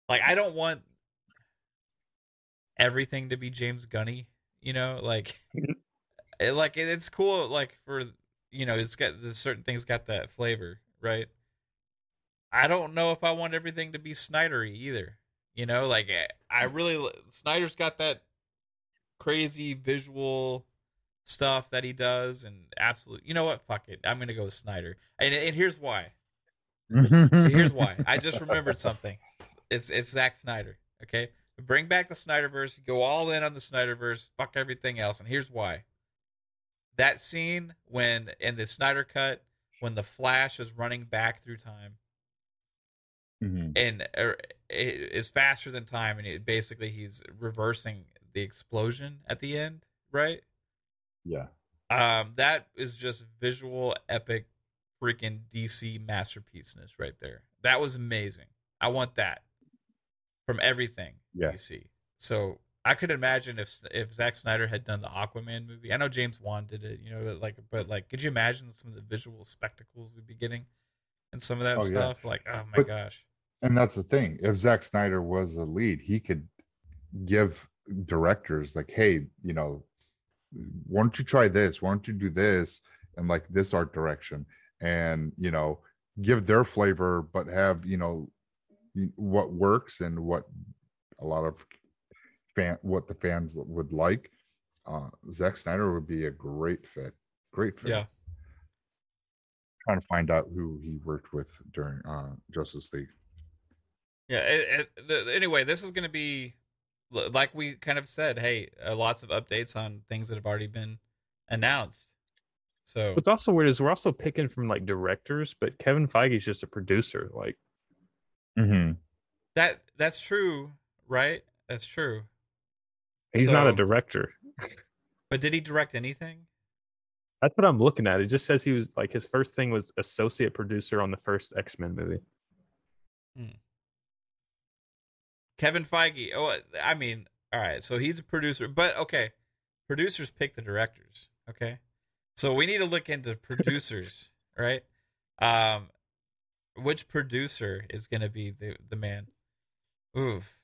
like I don't want everything to be James Gunny, you know, like it, like it, it's cool like for you know it's got the certain things got that flavor right? I don't know if i want everything to be snydery either you know like eh, i really snyder's got that crazy visual stuff that he does and absolute you know what? Fuck it. I'm gonna go with snyder. And, and here's why. Here's why. I just remembered something. It's it's Zack snyder okay? Bring back the snyderverse. Go all in on the snyderverse. Fuck everything else. And here's why. That scene when in the Snyder cut when the Flash is running back through time
Mhm.
and er, it is faster than time, and it, basically he's reversing the explosion at the end, right?
Yeah.
Um, that is just visual epic, freaking DC masterpieceness right there. That was amazing. I want that from everything
Yeah.
DC. So I could imagine if if Zack Snyder had done the Aquaman movie. I know James Wan did it, you know, but like, but like, could you imagine some of the visual spectacles we'd be getting and some of that
Oh, yeah.
stuff? Like, oh my
But-
gosh.
And that's the thing. If Zack Snyder was the lead, he could give directors like, hey, you know, why don't you try this? Why don't you do this and like this art direction? And you know, give their flavor, but have you know what works and what a lot of fan what the fans would like. Uh Zack Snyder would be a great fit. Great fit.
Yeah.
Trying to find out who he worked with during uh Justice League.
Yeah. It, it, the, anyway, this is going to be like we kind of said. Hey, uh, lots of updates on things that have already been announced. So
What's also weird is we're also picking from like directors, but Kevin Feige's just a producer. Like,
Mm-hmm.
that that's true, right? That's true.
he's not a director.
But did he direct anything?
That's what I'm looking at. It just says he was like his first thing was associate producer on the first X Men movie.
Kevin Feige. Oh, I mean, all right. So he's a producer, but okay, producers pick the directors. Okay, so we need to look into producers, right? Um, which producer is going to be the the man? Oof,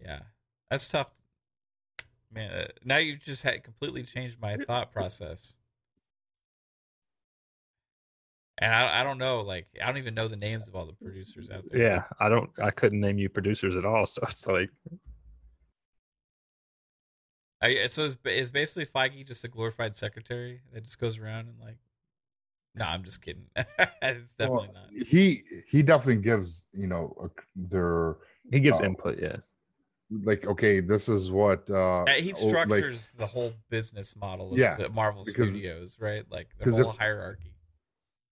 yeah, that's tough. Man, uh, now you've just had completely changed my thought process. And I, I don't know, like I don't even know the names of all the producers out there.
Yeah, I don't. I couldn't name you producers at all. So it's like,
I, so is, is basically Feige just a glorified secretary that just goes around and like? No, I'm just kidding. it's definitely
Well,
not.
He he definitely gives you know a, their
he gives
Oh.
input. Yeah,
like okay, this is what uh
Uh, he
oh, like-
structures the whole business model of
Yeah,
the Marvel
because-
Studios, right? Like the whole
if-
hierarchy.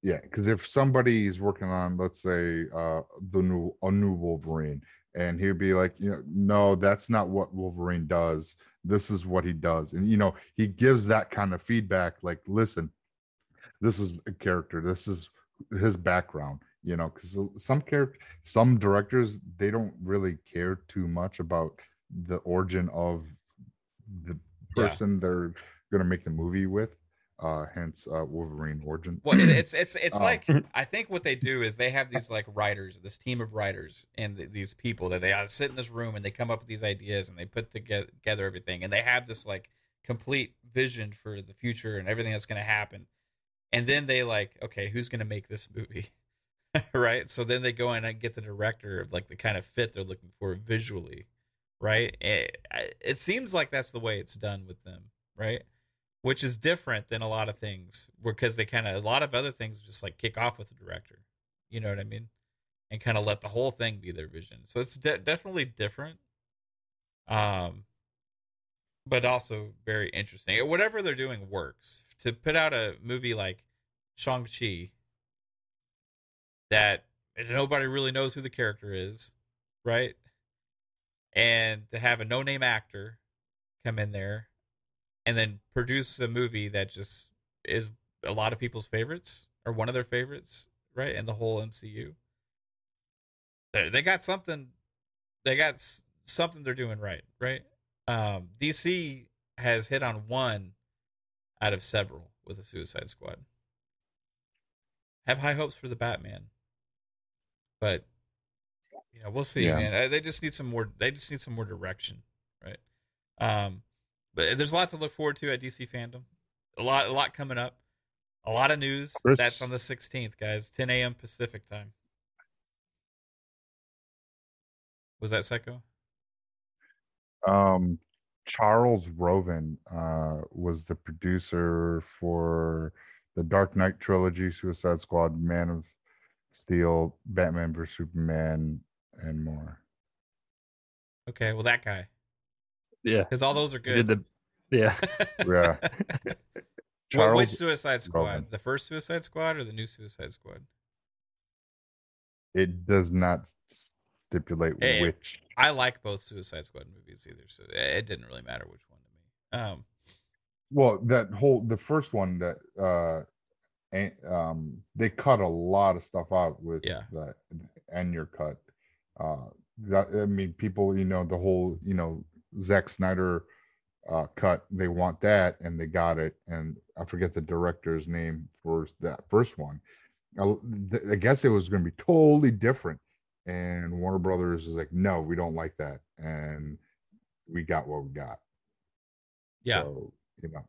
Yeah, because if somebody is working on let's say uh the new a new Wolverine, and he'd be like, you know, no, that's not what Wolverine does. This is what he does, and you know he gives that kind of feedback. Like, listen, this is a character. This is his background. You know, because some character, some directors, they don't really care too much about the origin of the
Yeah.
person they're going to make the movie with. Uh, hence, uh, Wolverine origin.
Well, it's it's it's
Oh.
like I think what they do is they have these like writers, this team of writers, and th- these people that they uh, sit in this room and they come up with these ideas and they put together, together everything, and they have this like complete vision for the future and everything that's going to happen, and then they like, okay, who's going to make this movie, right? So then they go in and get the director of like the kind of fit they're looking for visually, right? It, it seems like that's the way it's done with them, right? Which is different than a lot of things because they kind of a lot of other things just like kick off with the director you know what i mean? And kind of let the whole thing be their vision. So it's de- definitely different um but also very interesting. Whatever they're doing works. To put out a movie like shang-chi that nobody really knows who the character is right? And to have a no-name actor come in there and then produce a movie that just is a lot of people's favorites or one of their favorites, right? And the whole MCU. They, they got something. They got s- something they're doing right, right? Um, DC has hit on one out of several with a Suicide Squad. Have high hopes for the Batman, but you know we'll see,
Yeah.
man. Uh, They just need some more. They just need some more direction, right? Um, but there's a lot to look forward to at DC fandom. A lot, a lot coming up. A lot of news.
Chris-
That's on the 16th, guys. 10 a.m. Pacific time. Was that Psycho?
Um, Charles Roven uh, was the producer for the Dark Knight trilogy, Suicide Squad, Man of Steel, Batman vs Superman, and more.
Okay, well that guy,
yeah.
because all those are
He Did
good.
the yeah.
Yeah,
Well, which Suicide Squad?
Roven.
The first Suicide Squad or the new Suicide Squad?
It does not stipulate
Eh,
which.
I like both Suicide Squad movies either, so it didn't really matter which one to me. Um,
Well, that whole the first one that uh, and, um, they cut a lot of stuff out with
Yeah.
the Ayer cut. Uh, that I mean, people, you know, the whole, you know, Zack Snyder uh cut. They want that, and they got it. And I forget the director's name for that first one. I, I guess it was going to be totally different, and Warner Brothers is like, no, we don't like that, and we got what we got.
yeah,
So, you know.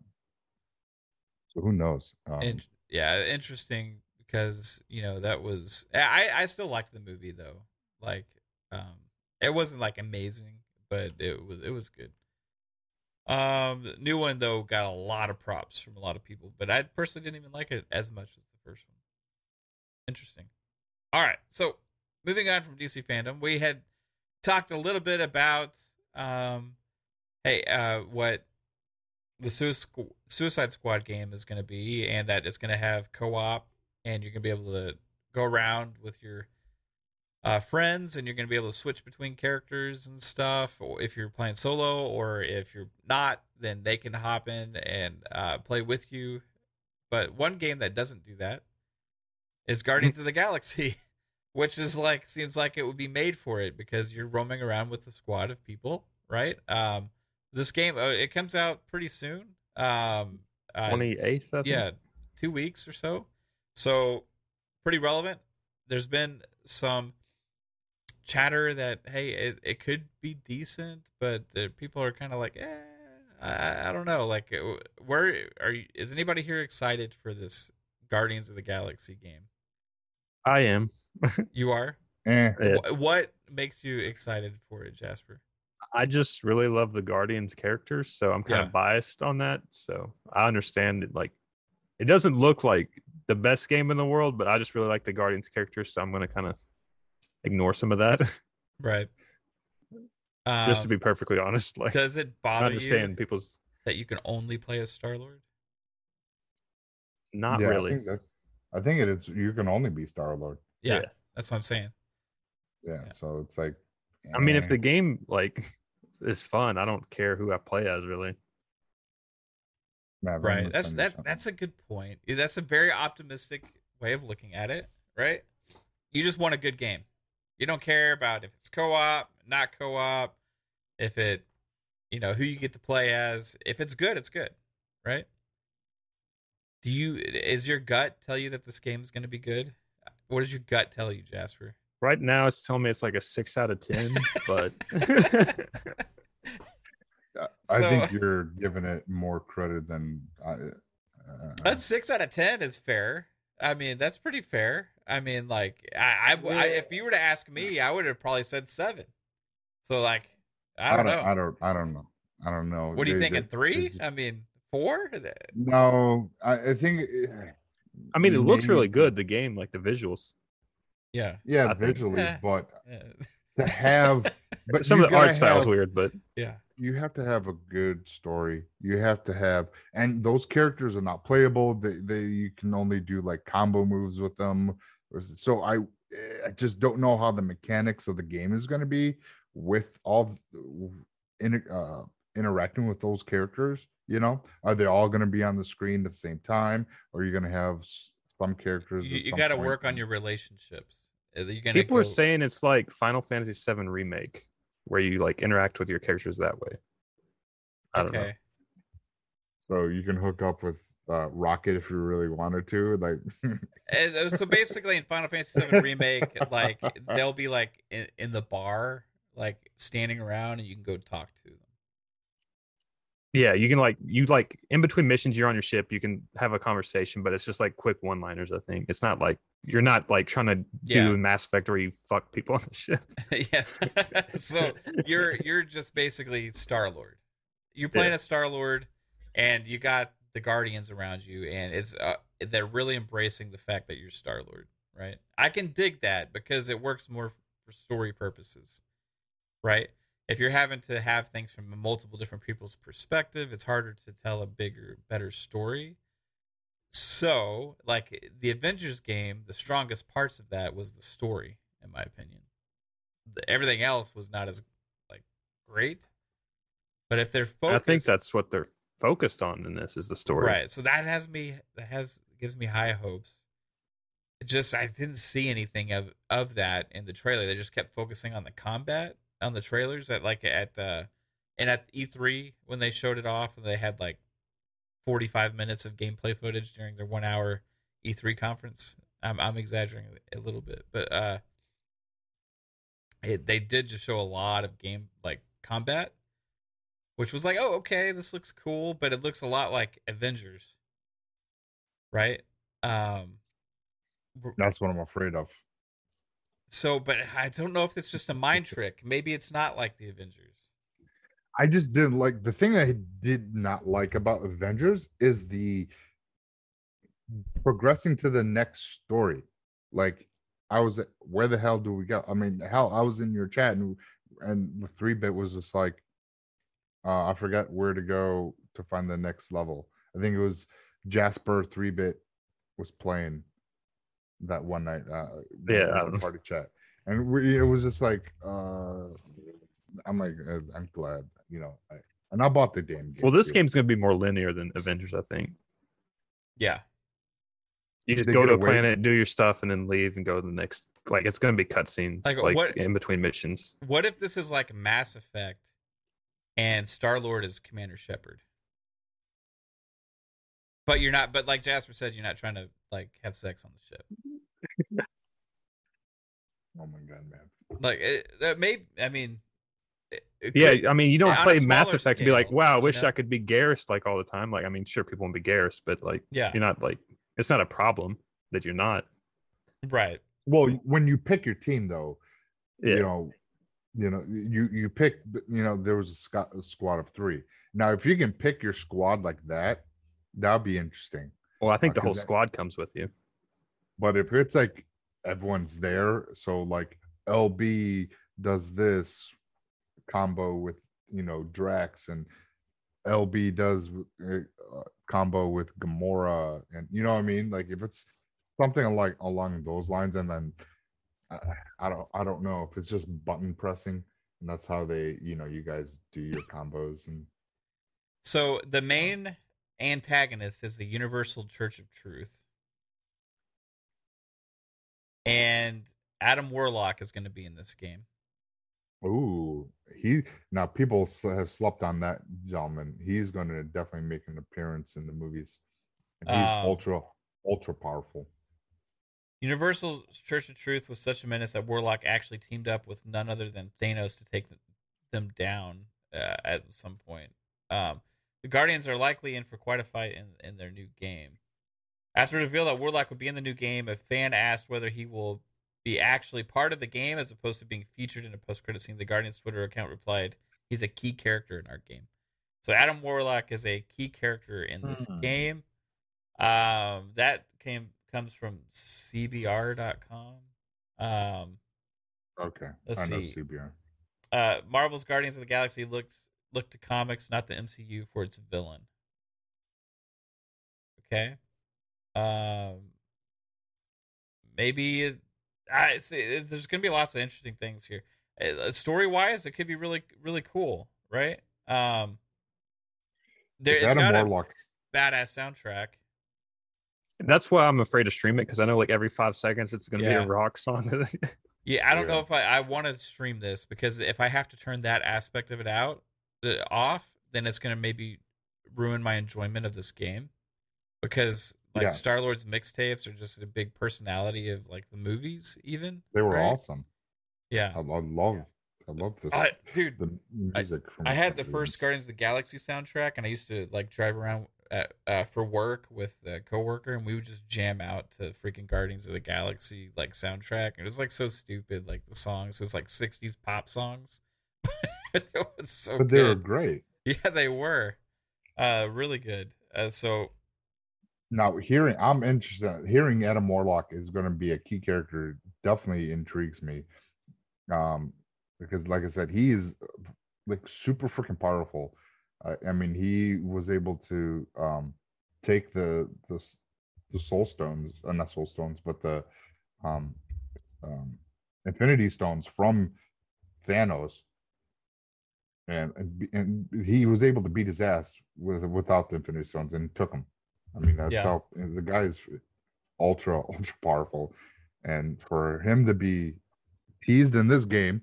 So who knows? Um,
in- yeah, interesting because you know that was I I still liked the movie though. Like, um, it wasn't like amazing, but it was it was good. Um, new one though got a lot of props from a lot of people, but I personally didn't even like it as much as the first one. Interesting. All right, so moving on from DC fandom, we had talked a little bit about um, hey, uh, what the Sui- Suicide Squad game is going to be, and that it's going to have co-op, and you're going to be able to go around with your uh, friends, and you're going to be able to switch between characters and stuff. Or if you're playing solo, or if you're not, then they can hop in and uh, play with you. But one game that doesn't do that is Guardians of the Galaxy, which is like seems like it would be made for it because you're roaming around with a squad of people, right? Um, this game uh, it comes out pretty soon. Um, uh,
Twenty eighth.
yeah, two weeks or so. So pretty relevant. There's been some chatter that hey, it, it could be decent, but the people are kind of like, eh, I, I don't know. Like, uh, where are you? Is anybody here excited for this Guardians of the Galaxy game?
I am.
You are.
eh,
Yeah.
What makes you excited for it, Jasper?
I just really love the Guardians characters, so I'm kind
Yeah.
of biased on that. So I understand it. Like, it doesn't look like the best game in the world, but I just really like the Guardians characters, so I'm gonna kind of ignore some of that,
Right. Um,
just to be perfectly honest. Like,
does it
I
bother
understand
you
people's
that you can only play as Star Lord?
not
yeah, I
really.
think that I think it is. You can only be Star Lord.
Yeah,
Yeah.
that's what I'm saying.
Yeah,
Yeah.
So it's like.
I mean, if
eh.
the game like is fun, I don't care who I play as really.
Matt, I'm
Right. That's that. That's a good point. That's a very optimistic way of looking at it. Right. You just want a good game. You don't care about if it's co-op, not co-op, if it, you know, who you get to play as. If it's good, it's good. Right. Do you? Is your gut tell you that this game is going to be good? What does your gut tell you, Jasper?
Right now, it's telling me it's like a six out of ten, but
I- I
So-
think you're giving it more credit than I. Uh,
A six out of ten is fair. I mean, that's pretty fair. I mean, like, I, I, I if you were to ask me, I would have probably said seven. So, like, I don't, know.
I don't. I don't know. I don't know.
what do you
They-
thinking? Three?
they
I mean, four?
no, I, I think. it-
I mean, it looks really good. The game, like the visuals.
Yeah.
Yeah,
I
visually,
Eh.
but to have, but
Some of the art
gotta
style's weird, but
yeah.
you have to have a good story. You have to have, and those characters are not playable. They, they you can only do like combo moves with them. Or- So I, I just don't know how the mechanics of the game is going to be with all in, uh, interacting with those characters. You know, are they all going to be on the screen at the same time, or are you going to have some characters?
You, you got to work on your relationships. Are you gonna
people
go,
are saying it's like Final Fantasy VII remake, where you like interact with your characters that way. I don't know.
okay.
So you can hook up with uh, Rocket if you really wanted to. Like,
uh, so basically, in Final Fantasy VII remake, like they'll be like in, in the bar, like standing around, and you can go talk to them.
Yeah, you can like you like in between missions, you're on your ship. You can have a conversation, but it's just like quick one-liners. I think it's not like you're not like trying to do
Yeah.
Mass Effect where you fuck people on the ship.
yeah. so you're you're just basically Star Lord. You're playing
Yeah.
as Star Lord, and you got the Guardians around you, and it's uh, they're really embracing the fact that you're Star Lord, right? I can dig that because it works more for story purposes, right? If you're having to have things from multiple different people's perspective, it's harder to tell a bigger, better story. So, like the Avengers game, the strongest parts of that was the story in my opinion. The, everything else was not as like great. But if they're focused,
I think that's what they're focused on in this is the story.
right. So that has me that has gives me high hopes. It just I didn't see anything of of that in the trailer. They just kept focusing on the combat on the trailers at like at the and at E3 when they showed it off and they had like 45 minutes of gameplay footage during their 1 hour E3 conference. I'm I'm exaggerating a little bit, but uh it, they did just show a lot of game like combat which was like, "Oh, okay, this looks cool, but it looks a lot like Avengers." Right? Um
That's what I'm afraid of.
so but I don't know if it's just a mind trick. Maybe it's not like the Avengers.
I just didn't like the thing I did not like about Avengers is the progressing to the next story. Like I was where the hell do we go? I mean, hell, I was in your chat and and the three bit was just like uh I forgot where to go to find the next level. I think it was Jasper three bit was playing that one night. Uh
Yeah,
in the
um,
party chat. And we, it was just like uh I'm like uh, I'm glad, you know, I, and I bought the damn game.
Well, this
too.
game's going to be more linear than Avengers, I think.
Yeah.
You just
they
go to a
away-
planet, do your stuff, and then leave and go to the next. Like it's going to be cutscenes,
Like,
like,
what-
in between missions.
What if this is like Mass Effect and Star Lord is Commander Shepard? But you're not but like Jasper said, you're not trying to like have sex on the ship.
Oh my god, man.
Like it, that may I mean it- it
Yeah,
could-
I mean, you don't play Mass
smaller
Effect to be like, "Wow, I
you
wish
know?
I could be Garrus like all the time." Like, I mean, sure, people want to be Garrus, but like,
yeah,
you're not like it's not a problem that you're not.
right.
Well, when you pick your team though,
Yeah,
you know, you know, you you pick, you know, there was a, squad, a squad of three. Now, if you can pick your squad like that, that'd be interesting.
well, I think the whole
that-
squad comes with you.
But if it's like everyone's there, so like LB does this combo with you know Drax and LB does uh, uh, combo with Gamora, and you know what I mean. Like if it's something like along those lines, and then I, I don't I don't know if it's just button pressing, and that's how they you know you guys do your combos and
So the main antagonist is the Universal Church of Truth. And Adam Warlock is going to be in this game.
Ooh, he now people have slept on that gentleman. He's going to definitely make an appearance in the movies. And he's
Um,
ultra ultra powerful.
Universal Church of Truth was such a menace that Warlock actually teamed up with none other than Thanos to take them down uh, at some point. Um, the Guardians are likely in for quite a fight in, in their new game. After reveal that Warlock would be in the new game, a fan asked whether he will be actually part of the game as opposed to being featured in a post-credit scene. The Guardians Twitter account replied, "He's a key character in our game." So Adam Warlock is a key character in this
Hmm.
game. Um, that came comes from CBR.com. Um,
Okay,
let's
I know
see.
CBR.
uh, Marvel's Guardians of the Galaxy looks look to comics, not the MCU, for its villain. Okay. Um. Maybe it, I it, there's going to be lots of interesting things here. Story wise, it could be really really cool, right? Um. There, it's
Adam
got a
Warlock.
badass soundtrack.
That's why I'm afraid to stream it because I know like every five seconds it's going to
Yeah.
be a rock song.
Yeah, I don't know if I, I want to stream this because if I have to turn that aspect of it out uh, off, then it's gonna maybe ruin my enjoyment of this game. Because like
Yeah.
Star Lord's mixtapes are just a big personality of like the movies, even.
They were
right?
awesome.
Yeah,
I, I love I love this.
I, dude,
the music from
I had the
from
first. Guardians of the Galaxy soundtrack, and I used to like drive around at, uh, for work with a coworker, and we would just jam out to freaking Guardians of the Galaxy like soundtrack. And it was like so stupid, like the songs, it's like '60s pop songs. it was so
but they were great.
Yeah, they were, uh, really good. Uh, so
Now hearing I'm interested hearing Adam Warlock is going to be a key character definitely intrigues me. Um because like I said he is like super freaking powerful. Uh, I mean he was able to um take the the the soul stones, uh, not soul stones, but the um um Infinity Stones from Thanos, and and, and he was able to beat his ass with without the Infinity Stones and took them. I mean, that's
Yeah.
how the guy's ultra ultra powerful, and for him to be teased in this game,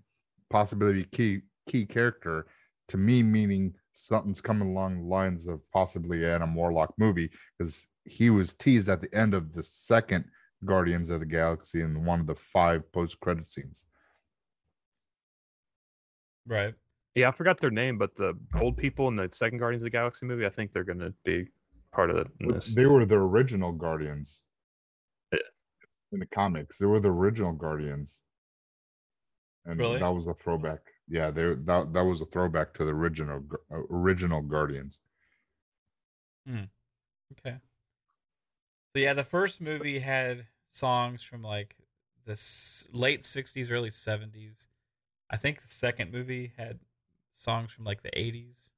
possibly key key character to me, meaning something's coming along the lines of possibly Adam Warlock movie because he was teased at the end of the second Guardians of the Galaxy in one of the five post credit scenes.
Right.
Yeah, I forgot their name, but the oh. old people in the second Guardians of the Galaxy movie, I think they're going to be part of it this.
They were the original Guardians
Yeah.
in the comics. They were the original Guardians, and
Really?
that was a throwback. Yeah, they that that was a throwback to the original uh, original Guardians.
Okay. So yeah, the first movie had songs from like the s- late '60s, early '70s. I think the second movie had songs from like the '80s.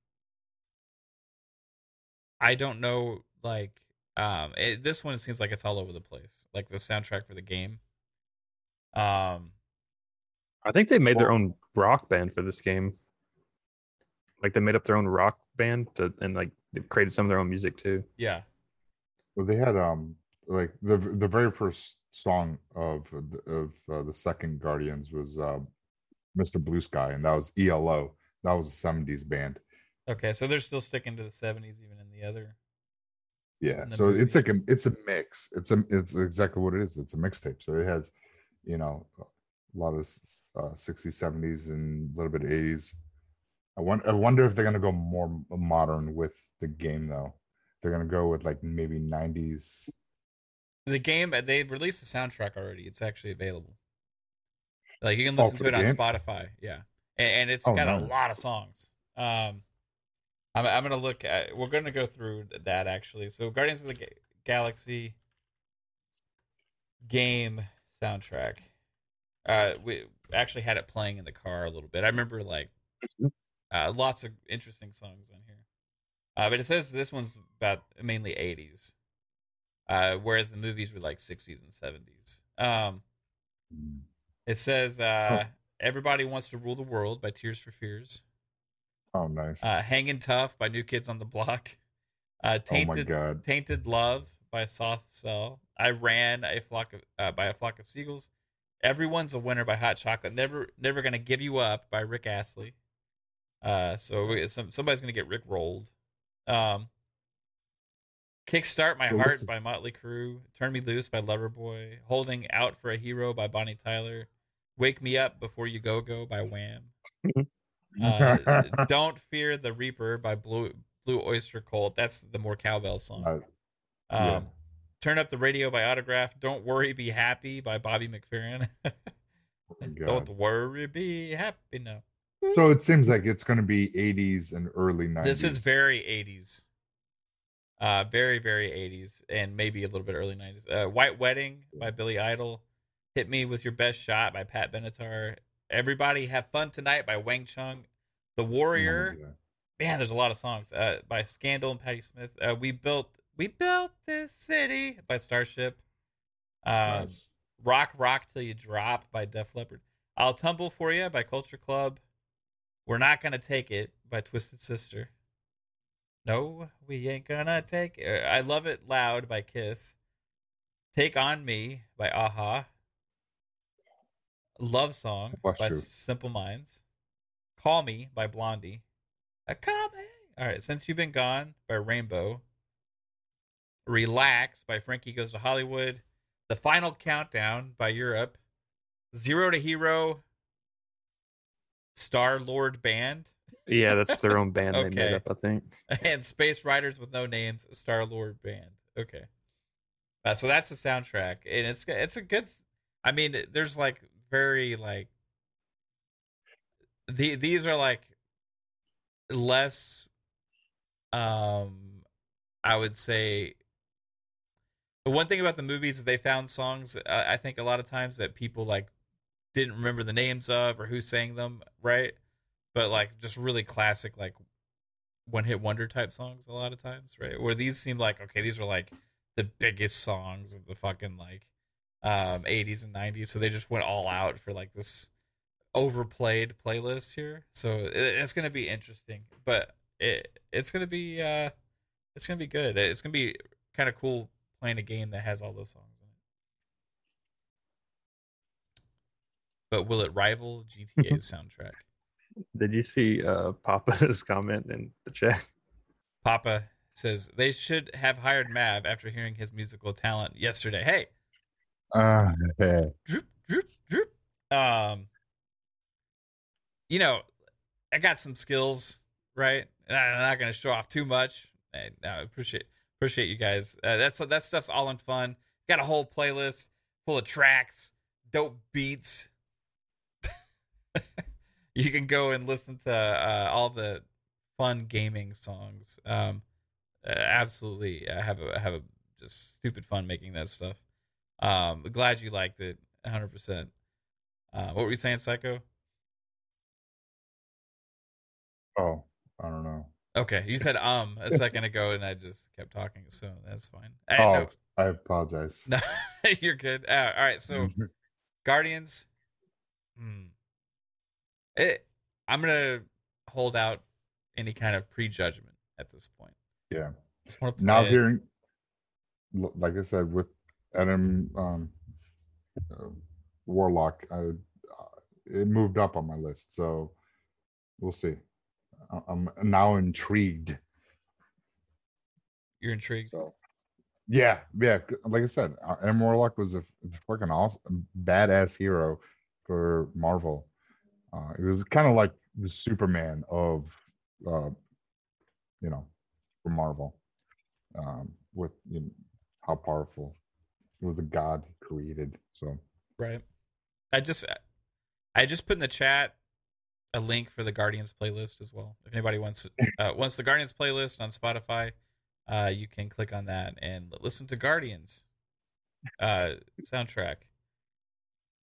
I don't know, like, um, it, this one seems like it's all over the place, like the soundtrack for the game. Um,
I think they made their own rock band for this game. Like they made up their own rock band to, and like they created some of their own music too.
yeah,
Well, they had um like the the very first song of the- of uh, the second Guardians was uh, Mr. Blue Sky, and that was ELO. That was a '70s band.
okay, so they're still sticking to the '70s even in the other.
Yeah,
the
so it's like a it's a mix. It's a it's exactly what it is. It's a mixtape. So it has, you know, a lot of uh, 60s, 70s, and a little bit of 80s. I wonder I wonder if they're gonna go more modern with the game though. They're gonna go with like maybe 90s.
The game uh, they released the soundtrack already. It's actually available. Like you can
Oh,
listen
for
to it on
game?
Spotify. Yeah, and, and it's
Oh,
got a lot of songs. Um, I'm I'm gonna look at. We're gonna go through that actually. So Guardians of the Ga- Galaxy game soundtrack. Uh, we actually had it playing in the car a little bit. I remember like uh, lots of interesting songs on here. Uh, but it says this one's about mainly 80s, uh, whereas the movies were like 60s and 70s. Um,
Mm.
it says uh, "Everybody Wants to Rule the World" by Tears for Fears,
Oh, nice.
uh, "Hanging Tough" by New Kids on the Block, uh,
oh my
"Tainted
god.
Tainted Love" by Soft Cell, "I Ran" a flock of uh, by a flock of seagulls, "Everyone's a Winner" by Hot Chocolate, "Never Never Gonna Give You Up" by Rick Astley. Uh, so we- some somebody's gonna get Rick rolled. Um, Kickstart My
So
Heart by Motley Crue, Turn Me Loose by Loverboy, Holding Out for a Hero by Bonnie Tyler, Wake Me Up Before You Go Go by Wham. Uh, Don't Fear the Reaper by Blue Blue Oyster Cult. That's the more cowbell song.
Uh, yeah.
Turn Up the Radio by Autograph. Don't Worry, Be Happy by Bobby McFerrin.
oh
Don't worry, be happy. No.
So it seems like it's gonna be 80s and early 90s.
This is very 80s. Uh, very, very 80s and maybe a little bit early 90s. Uh, White Wedding by Billy Idol. Hit Me With Your Best Shot by Pat Benatar. Everybody Have Fun Tonight by Wang Chung. The
Oh
Warrior. Man, there's a lot of songs. Uh, by Scandal and Patti Smith. Uh, we built We Built This City by Starship. Um,
Nice.
Rock Rock Till You Drop by Def Leppard. I'll Tumble For You by Culture Club. We're Not Gonna Take It by Twisted Sister. No, we ain't gonna take it. I Love It Loud by Kiss. Take On Me by a-ha. Love Song by
you.
Simple Minds. Call Me by Blondie. Uh, call me. All right, Since You've Been Gone by Rainbow. Relax by Frankie Goes to Hollywood. The Final Countdown by Europe. Zero to Hero. Star Lord Band.
Yeah, that's their own band they made up, I think.
and Space Riders with No Names, Star Lord Band. Okay, uh, so that's the soundtrack, and it's it's a good. I mean, there's like very like the these are like less. Um, I would say the one thing about the movies is they found songs. Uh, I think a lot of times that people like didn't remember the names of or who sang them, right? But like just really classic, like one hit wonder type songs a lot of times, right? Where these seem like okay, these are like the biggest songs of the fucking like um 80s and 90s so they just went all out for like this overplayed playlist here so it, it's gonna be interesting but it it's gonna be uh it's gonna be good it's gonna be kind of cool playing a game that has all those songs in it but will it rival gta's soundtrack
Did you see uh Papa's comment in the chat?
papa says they should have hired mav after hearing his musical talent yesterday hey
Uh, yeah.
droop, droop, droop. Um, you know, I got some skills, right? And I'm not going to show off too much. I, I appreciate appreciate you guys. Uh, that's that stuff's all in fun. Got a whole playlist full of tracks, dope beats. you can go and listen to uh, all the fun gaming songs. Um, uh, absolutely, I have a have a just stupid fun making that stuff. Um, glad you liked it, 100. percent uh, What were you saying, Psycho?
Oh, I don't know.
Okay, you said um a second ago, and I just kept talking, so that's fine. I,
Oh,
no,
I apologize.
no, you're good. Uh, all right, so
Mhm.
Guardians. Hmm. It, I'm gonna hold out any kind of prejudgment at this point.
yeah.
Just want to
Now hearing, like I said, with Adam um, uh, Warlock, I, uh, it moved up on my list. So we'll see. I- I'm now intrigued.
You're intrigued.
So, yeah, yeah. Like I said, uh, M Warlock was a, is a fucking awesome, badass hero for Marvel. Uh, it was kind of like the Superman of, uh, you know, for Marvel, um, with you know, how powerful. It was a god created. So
Right. I just I just put in the chat a link for the Guardians playlist as well. If anybody wants uh, wants the Guardians playlist on Spotify, uh, you can click on that and listen to Guardians uh, soundtrack.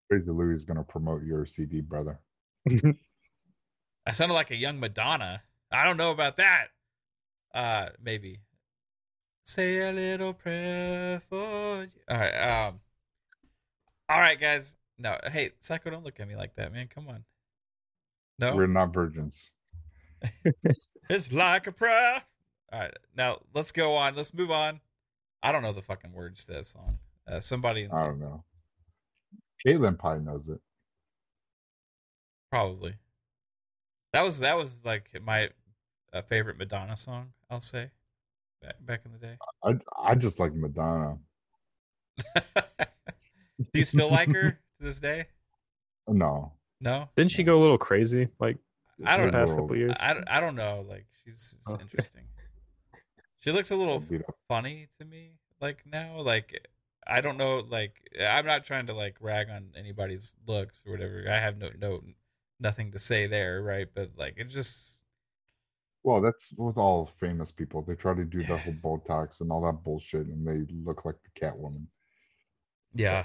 Crazy Louis is going to promote your CD, brother.
I sounded like a young Madonna. I don't know about that. Uh, maybe. Say a little prayer for you. All right. Um. All right, guys. No, hey, Psycho, don't look at me like that, man. Come on. No.
We're not virgins.
It's like a prayer. All right, now let's go on. Let's move on. I don't know the fucking words to that song. Uh, somebody in-
I don't know. Caitlin probably knows it.
probably. That was that was like my uh, favorite Madonna song. I'll say back back in the day.
I I just like Madonna.
Do you still like her to this day?
No,
No,
Didn't she go a little crazy? Like
I don't
the past
know.
couple years.
I, I don't know. Like she's, she's
Okay. Oh.
interesting. She looks a little funny to me like now like i don't know like i'm not trying to like rag on anybody's looks or whatever i have no no nothing to say there right but like it just
Well, that's with all famous people. They try to do the whole Botox and all that bullshit, and they look like the Catwoman.
yeah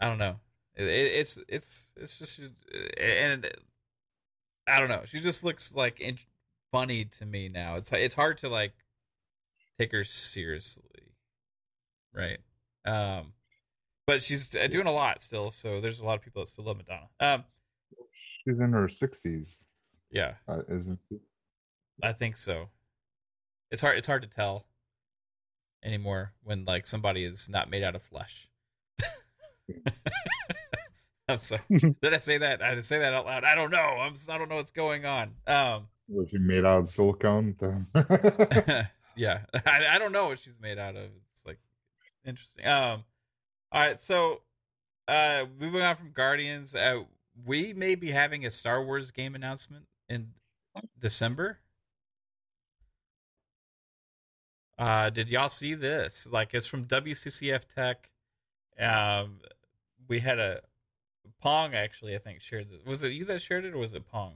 i don't know it, it, it's it's it's just and i don't know she just looks like in, funny to me now it's it's hard to like take her seriously right um but she's uh, doing a lot still so there's a lot of people that still love madonna um
She's in her sixties,
yeah
uh, isn't she?
I think so. It's hard. It's hard to tell anymore when like somebody is not made out of flesh. so did I say that? I didn't say that out loud. I don't know. I'm. I don't know what's going on. Um.
Was she made out of silicone?
yeah. I, I don't know what she's made out of. It's like interesting. Um. All right. So, uh, moving on from Guardians, uh, we may be having a Star Wars game announcement in December. Uh, did y'all see this? Like, it's from WCCF Tech. Um, we had a Pong actually, I think, shared this. Was it you that shared it, or was it Pong?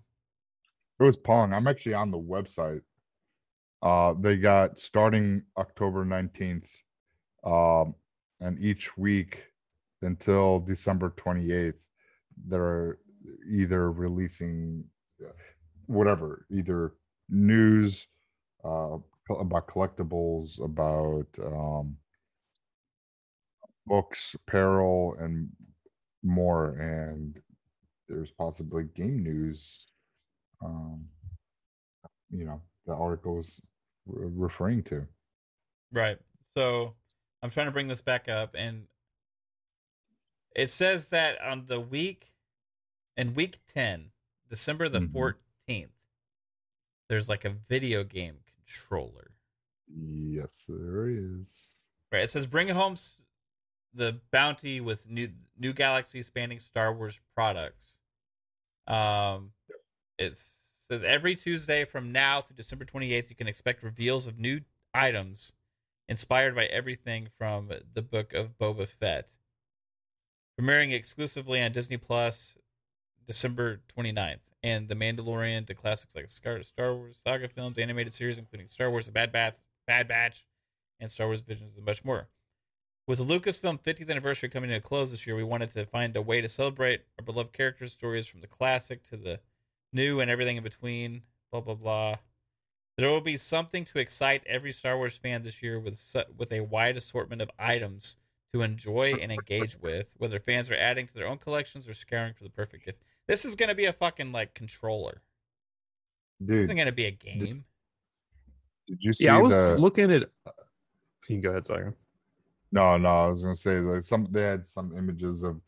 It was Pong. I'm actually on the website. Uh, they got starting October 19th, um, and each week until December 28th, they're either releasing uh, whatever, either news uh, about collectibles, about um, books, apparel, and more. And there's possibly game news. Um, you know, the article is re- referring to.
Right. So I'm trying to bring this back up, and it says that on the week, in week 10, December the
Mhm.
14th, there's like a video game controller.
Yes, there is.
Right. It says bring it home the bounty with new new galaxy spanning Star Wars products. Um, it says every Tuesday from now through December 28th, you can expect reveals of new items inspired by everything from the book of Boba Fett. Premiering exclusively on Disney Plus December 29th, and The Mandalorian to classics like Star Star Wars saga films, animated series, including Star Wars The Bad Batch, Bad Batch, and Star Wars Visions, and much more. With the Lucasfilm 50th anniversary coming to a close this year, we wanted to find a way to celebrate our beloved characters' stories from the classic to the new and everything in between. Blah blah blah. There will be something to excite every Star Wars fan this year with with a wide assortment of items to enjoy and engage with. Whether fans are adding to their own collections or scouring for the perfect gift, this is going to be a fucking like controller. This
Dude,
isn't going to be a game.
did you see
Yeah, I was
the
looking at. Uh, you can go ahead, Saga.
No, no, I was gonna say like some they had some images of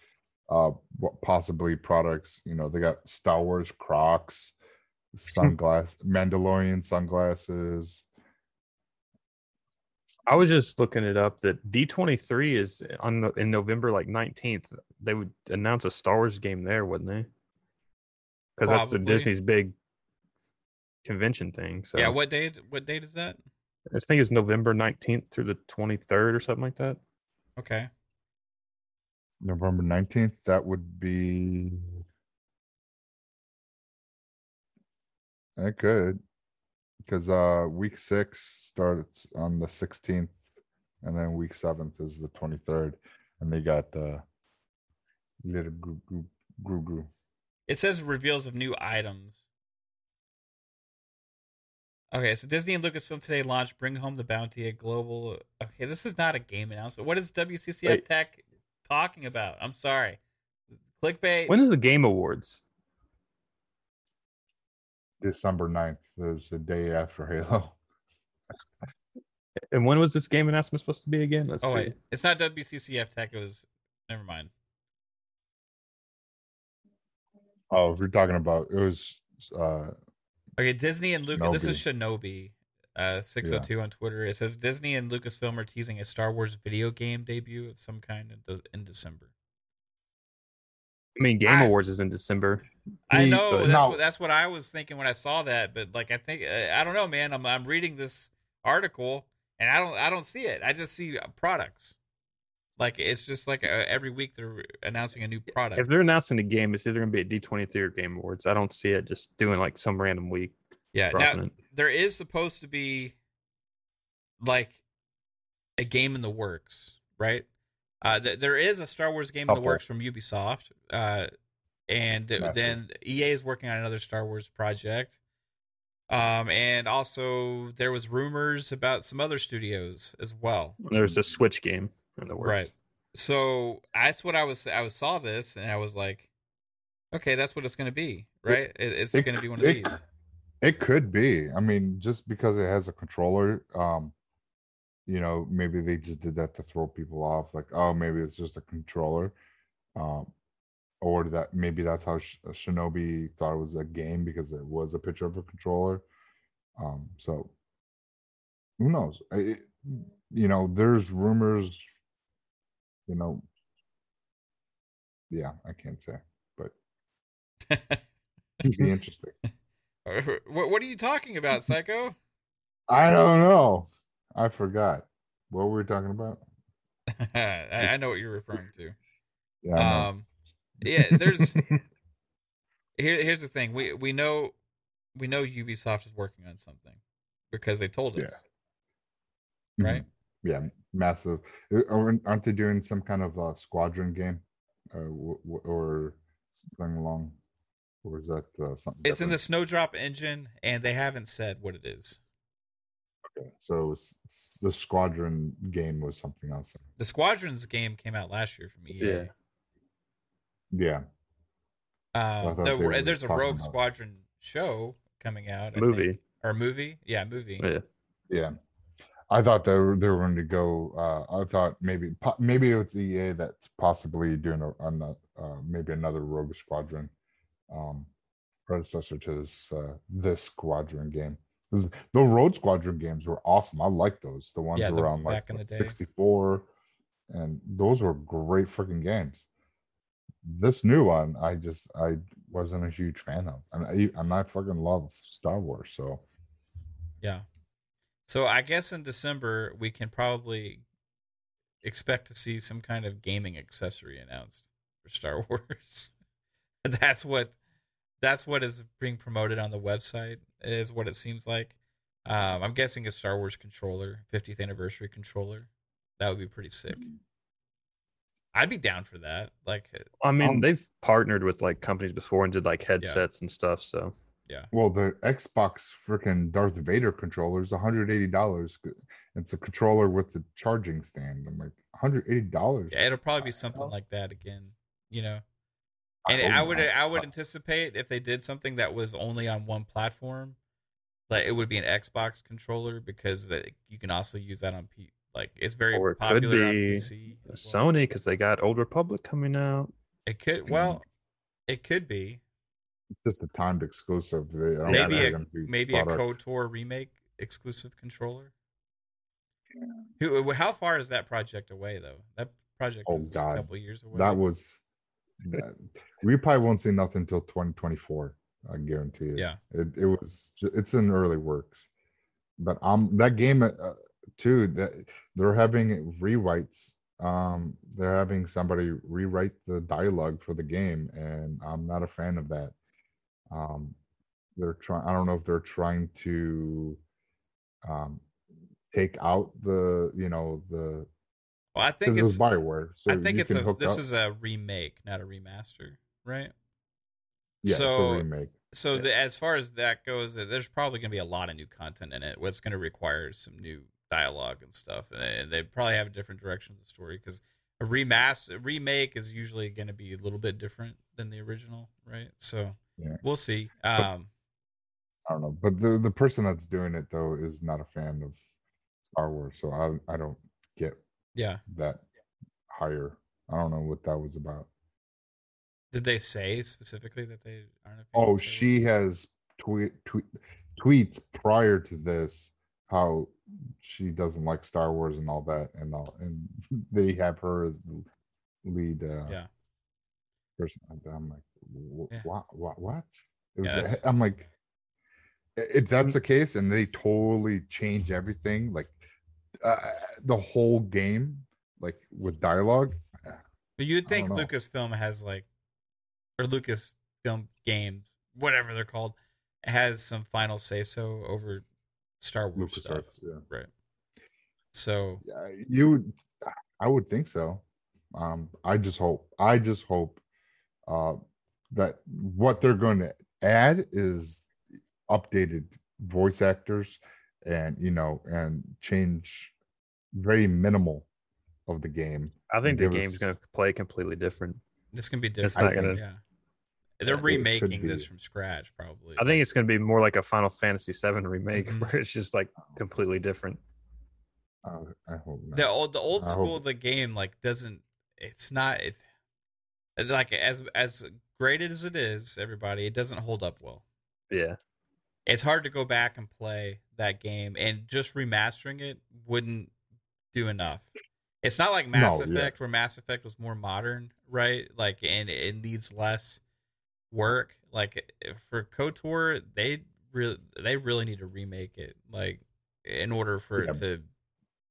uh what possibly products. You know, they got Star Wars Crocs, sunglasses, Mandalorian sunglasses.
I was just looking it up that D23 is on the- in November like 19th. They would announce a Star Wars game there, wouldn't they? Because that's the Disney's big convention thing. So
Yeah. What date? What date is that?
I think it's November 19th through the 23rd or something like that.
Okay.
November 19th, that would be it could because uh week six starts on the 16th and then week seventh is the 23rd and they got the little group group group group
It says reveals of new items. Okay, so Disney and Lucasfilm today launched Bring Home the Bounty, a global. Okay, this is not a game announcement. What is WCCF
Wait.
Tech talking about? I'm sorry. Clickbait.
When is the Game Awards?
December 9th is the day after Halo.
And when was this game announcement supposed to be again? Let's
oh,
see.
wait. It's not WCCF Tech. It was. Never mind.
Oh, if you're talking about it was uh
Okay, Disney and Lucas. This is Shinobi. Uh, 602 on Twitter. It says Disney and Lucasfilm are teasing a Star Wars video game debut of some kind in, in December.
I mean, Game
I-
Awards is in December.
I know
but-
that's
Now-
what that's what I was thinking when I saw that, but like I think uh, I don't know, man. I'm I'm reading this article and I don't I don't see it. I just see uh, products. Like it's just like uh, every week they're announcing a new product.
If they're announcing a game, it's either going to be at D23 or Game Awards. I don't see it just doing like some random week.
yeah, now
it.
there is supposed to be like a game in the works, right? Uh, th- there is a Star Wars game in the works from Ubisoft, uh, and th- then EA is working on another Star Wars project. Um, and also there was rumors about some other studios as well.
There's a Switch game in the works.
Right. So that's what I was. I was saw this and I was like, okay, that's what it's going to be, right? It, it's
it
going to be one of
it
these.
It could be. I mean, just because it has a controller, um, you know, maybe they just did that to throw people off. Like, oh, maybe it's just a controller, um, or that maybe that's how Sh- Shinobi thought it was a game because it was a picture of a controller. Um, so who knows? It, you know, there's rumors. You know, yeah, I can't say, but it'd be interesting.
what, what are you talking about, Psycho?
I don't know. I forgot. What we were we talking about?
I, I know what you're referring to.
Yeah.
Um, yeah, there's here. Here's the thing. We we know we know Ubisoft is working on something because they told us,
Mhm.
right?
Yeah, massive. Uh, Aren't aren't they doing some kind of uh, squadron game, uh, w- w- or something along? Or is that uh, something?
It's in the? Snowdrop engine, and they haven't said what it is.
Okay, so it was the Squadron game was something else.
The Squadrons game came out last year from EA.
Yeah.
Yeah,
Um,
thought
the-
were
there's a Rogue
about-
Squadron show coming out. I
Movie.
think. or movie? Yeah, movie.
Yeah.
yeah. I thought they were they were going to go. Uh, I thought maybe maybe it's EA that's possibly doing a, an, uh, maybe another Rogue Squadron, um, predecessor to this uh, this Squadron game. The Rogue Squadron games were awesome. I like those. The ones
Yeah, the-
were on like
in the
64, and those were great freaking games. This new one, I just I wasn't a huge fan of, and I and I fucking love Star Wars. So
Yeah. So I guess in December we can probably expect to see some kind of gaming accessory announced for Star Wars. that's what that's what is being promoted on the website is what it seems like. Um, I'm guessing a Star Wars controller, 50th anniversary controller. That would be pretty sick. I'd be down for that. Like,
I mean,
Um,
they've partnered with like companies before and did like headsets and stuff. So
Well, the Xbox freaking Darth Vader controller is $180. It's a controller with the charging stand. I'm like, $180.
yeah, it'll probably be something like that again. You know, and
hope
I would
not.
I would anticipate if they did something that was only on one platform, like it would be an Xbox controller because that you can also use that on P. Like it's very
Or it could
popular on
be
PC. well.
Sony, because they got Old Republic coming out.
It could well, it could be
It's just a timed exclusive. They, I don't
maybe a
gonna
maybe a
product.
KOTOR remake exclusive controller. Who? How far is that project away though? That project
Oh,
is
God.
a couple years away.
That was that, we probably won't see nothing until 2024. I guarantee it.
Yeah.
it, it was it's in early works, but um that game uh, too that they're having rewrites. Um, they're having somebody rewrite the dialogue for the game, and I'm not a fan of that. Um, they're trying. I don't know if they're trying to um take out the you know the
well, I think
because it was
it's
Bioware. So
I think it's a this
up-
is a remake, not a remaster, right?
yeah, it's
so-
a remake.
So
Yeah.
the, as far as that goes, uh, there's probably going to be a lot of new content in it. What's going to require some new dialogue and stuff, and they probably have a different direction of the story because a remaster, a remake is usually going to be a little bit different than the original, right? So
Yeah.
we'll see. Um,
I don't know, but the the person that's doing it though is not a fan of Star Wars, so I I don't get
yeah.
that higher. I don't know what that was about.
Did they say specifically that they aren't? A fan
Oh, she has tweet, tweet tweets prior to this how she doesn't like Star Wars and all that and all, and they have her as the lead uh,
Yeah.
person. I'm like, "Wh-
Yeah.
what, what, what? It was.
Yeah,
I'm like, if that's the case, and they totally change everything, like uh, the whole game, like with dialogue.
But you'd think. Lucasfilm has like, or Lucasfilm Games, whatever they're called, has some final say so over Star Wars stuff,
LucasArts, yeah.
right? So
Yeah, you would I would think so. Um, I just hope I just hope uh that what they're going to add is updated voice actors and you know and change very minimal of the game.
I think the
give
game's
us-
going to play completely different.
this can be different
It's
different.
not gonna-
yeah, they're
it
remaking this from scratch, probably.
I think it's going to be more like a Final Fantasy VII remake,
Mhm.
where it's just like completely different.
Uh, I hope not.
the old the old
I
school
hope-
of the game like doesn't. It's not. It's like as as great as it is, everybody. It doesn't hold up well.
Yeah,
it's hard to go back and play that game and just remastering it wouldn't do enough. It's not like Mass
No, yeah.
Effect where Mass Effect was more modern, right? Like and it needs less work. Like for KOTOR, they really they really need to remake it like in order for
Yeah.
it to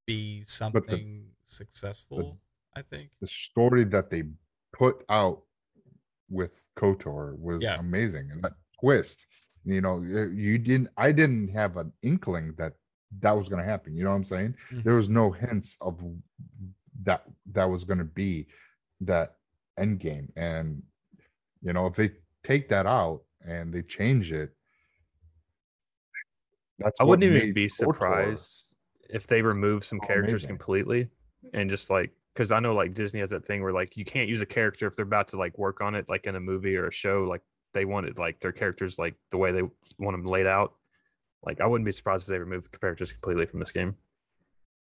be something successful, I think.
the story that they put out with Kotor was
Yeah.
amazing, and that twist, you know you didn't. I didn't have an inkling that that was going to happen. You know what I'm saying?
Mhm.
There was no hints of that that was going to be that end game, and you know, if they take that out and they change it, That's
I wouldn't even be surprised if they remove some characters
amazing.
completely and just like because I know like Disney has that thing where like you can't use a character if they're about to like work on it like in a movie or a show like they wanted like their characters like the way they want them laid out. Like I wouldn't be surprised if they removed characters completely from this game.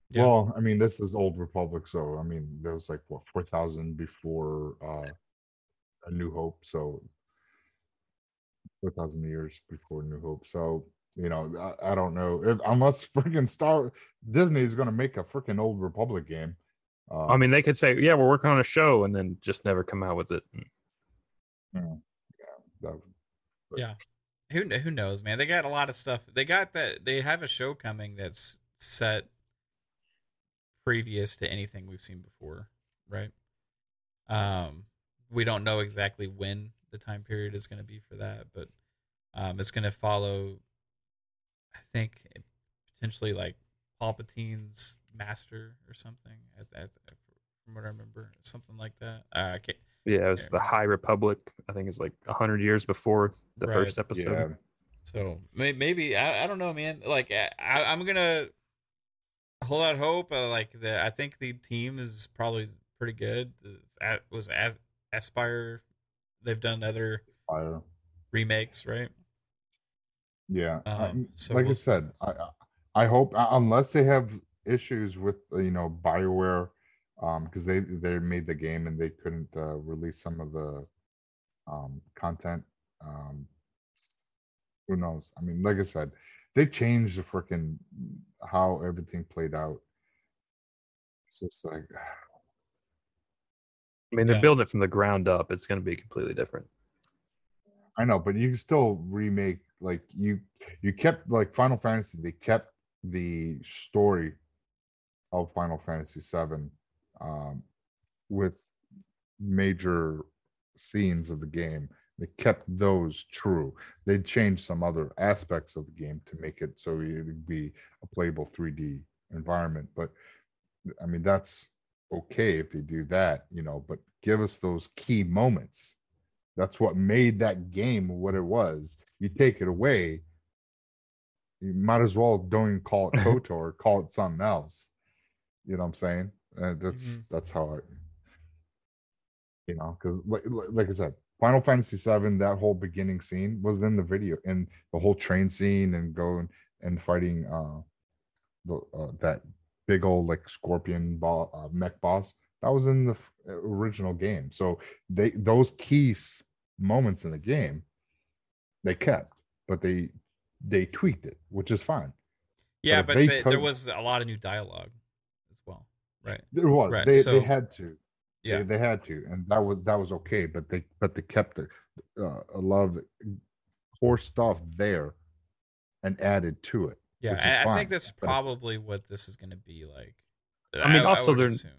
Yeah.
Well, I mean, this is Old Republic, so I mean, there was like what four thousand before uh A New Hope, so four thousand years before New Hope. So you know, I, I don't know if unless freaking Star Disney is going to make a freaking Old Republic game. Uh,
I mean, they could say, "Yeah, we're working on a show," and then just never come out with it.
that,
Yeah. Who who knows, man? They got a lot of stuff. They got that. They have a show coming that's set previous to anything we've seen before, right? Um, we don't know exactly when the time period is going to be for that, but um, it's going to follow. I think potentially like Palpatine's master or something. At, at, from what I remember, something like that. Uh, I can't,
Yeah, it was
Yeah.
the High Republic. I think it's like hundred years before the
Right.
first episode.
yeah,
So maybe I, I don't know, man. Like I, I'm gonna hold out hope. Uh, like the I think the team is probably pretty good. That was as Aspyr. They've done other
fire.
remakes, right?
Yeah, I-
Um, so
like I
we'll-
said, I I- I hope uh, unless they have issues with uh, you know Bioware, um, because they they made the game and they couldn't uh, release some of the um content. Um, who knows? I mean, like I said, they changed the freaking how everything played out. It's just like
I mean, they're
Yeah.
building it from the ground up. It's going to be completely different.
I know, but you can still remake like you you kept like Final Fantasy, they kept the story of Final Fantasy VII um with major scenes of the game. They kept those true. They changed some other aspects of the game to make it so it would be a playable 3D environment. But I mean that's okay if they do that, you know, but give us those key moments. That's what made that game what it was. You take it away, you might as well don't even call it KOTOR, call it something else. You know what I'm saying? Uh, that's that's how I, you know, because like, like I said, Final Fantasy VII, that whole beginning scene was in the video, and the whole train scene and going and fighting uh the uh, that big old like scorpion ball uh, mech boss that was in the f- original game. So they those key moments in the game they kept, but they they tweaked it, which is fine.
Yeah,
if
but
they
they, there was a lot of new dialogue as well, right?
There was
Right,
they
so-
they had to.
Yeah,
they, they had to and that was that was okay but they but they kept the, uh, a lot of the core stuff there and added to it
yeah.
which is
I, I think that's
but if-
probably what this is going to be like.
I mean, also
would
they're-
assume.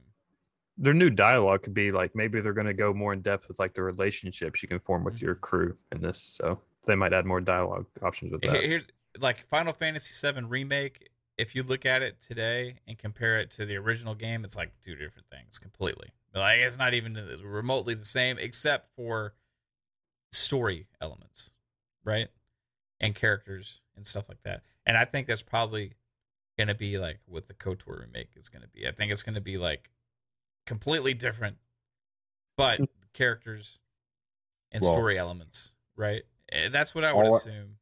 Their new dialogue could be like maybe they're going to go more in depth with like the relationships you can form with your crew in this. So they might add more dialogue options with that.
Here's like Final Fantasy VII remake. If you look at it today and compare it to the original game, it's like two different things completely. Like it's not even remotely the same, except for story elements, right? And characters and stuff like that. And I think that's probably gonna be like what the KOTOR remake is gonna be. I think it's gonna be like completely different, but mm. characters and
Well-
story elements, right? Eh, That's what I would
All I-
assume.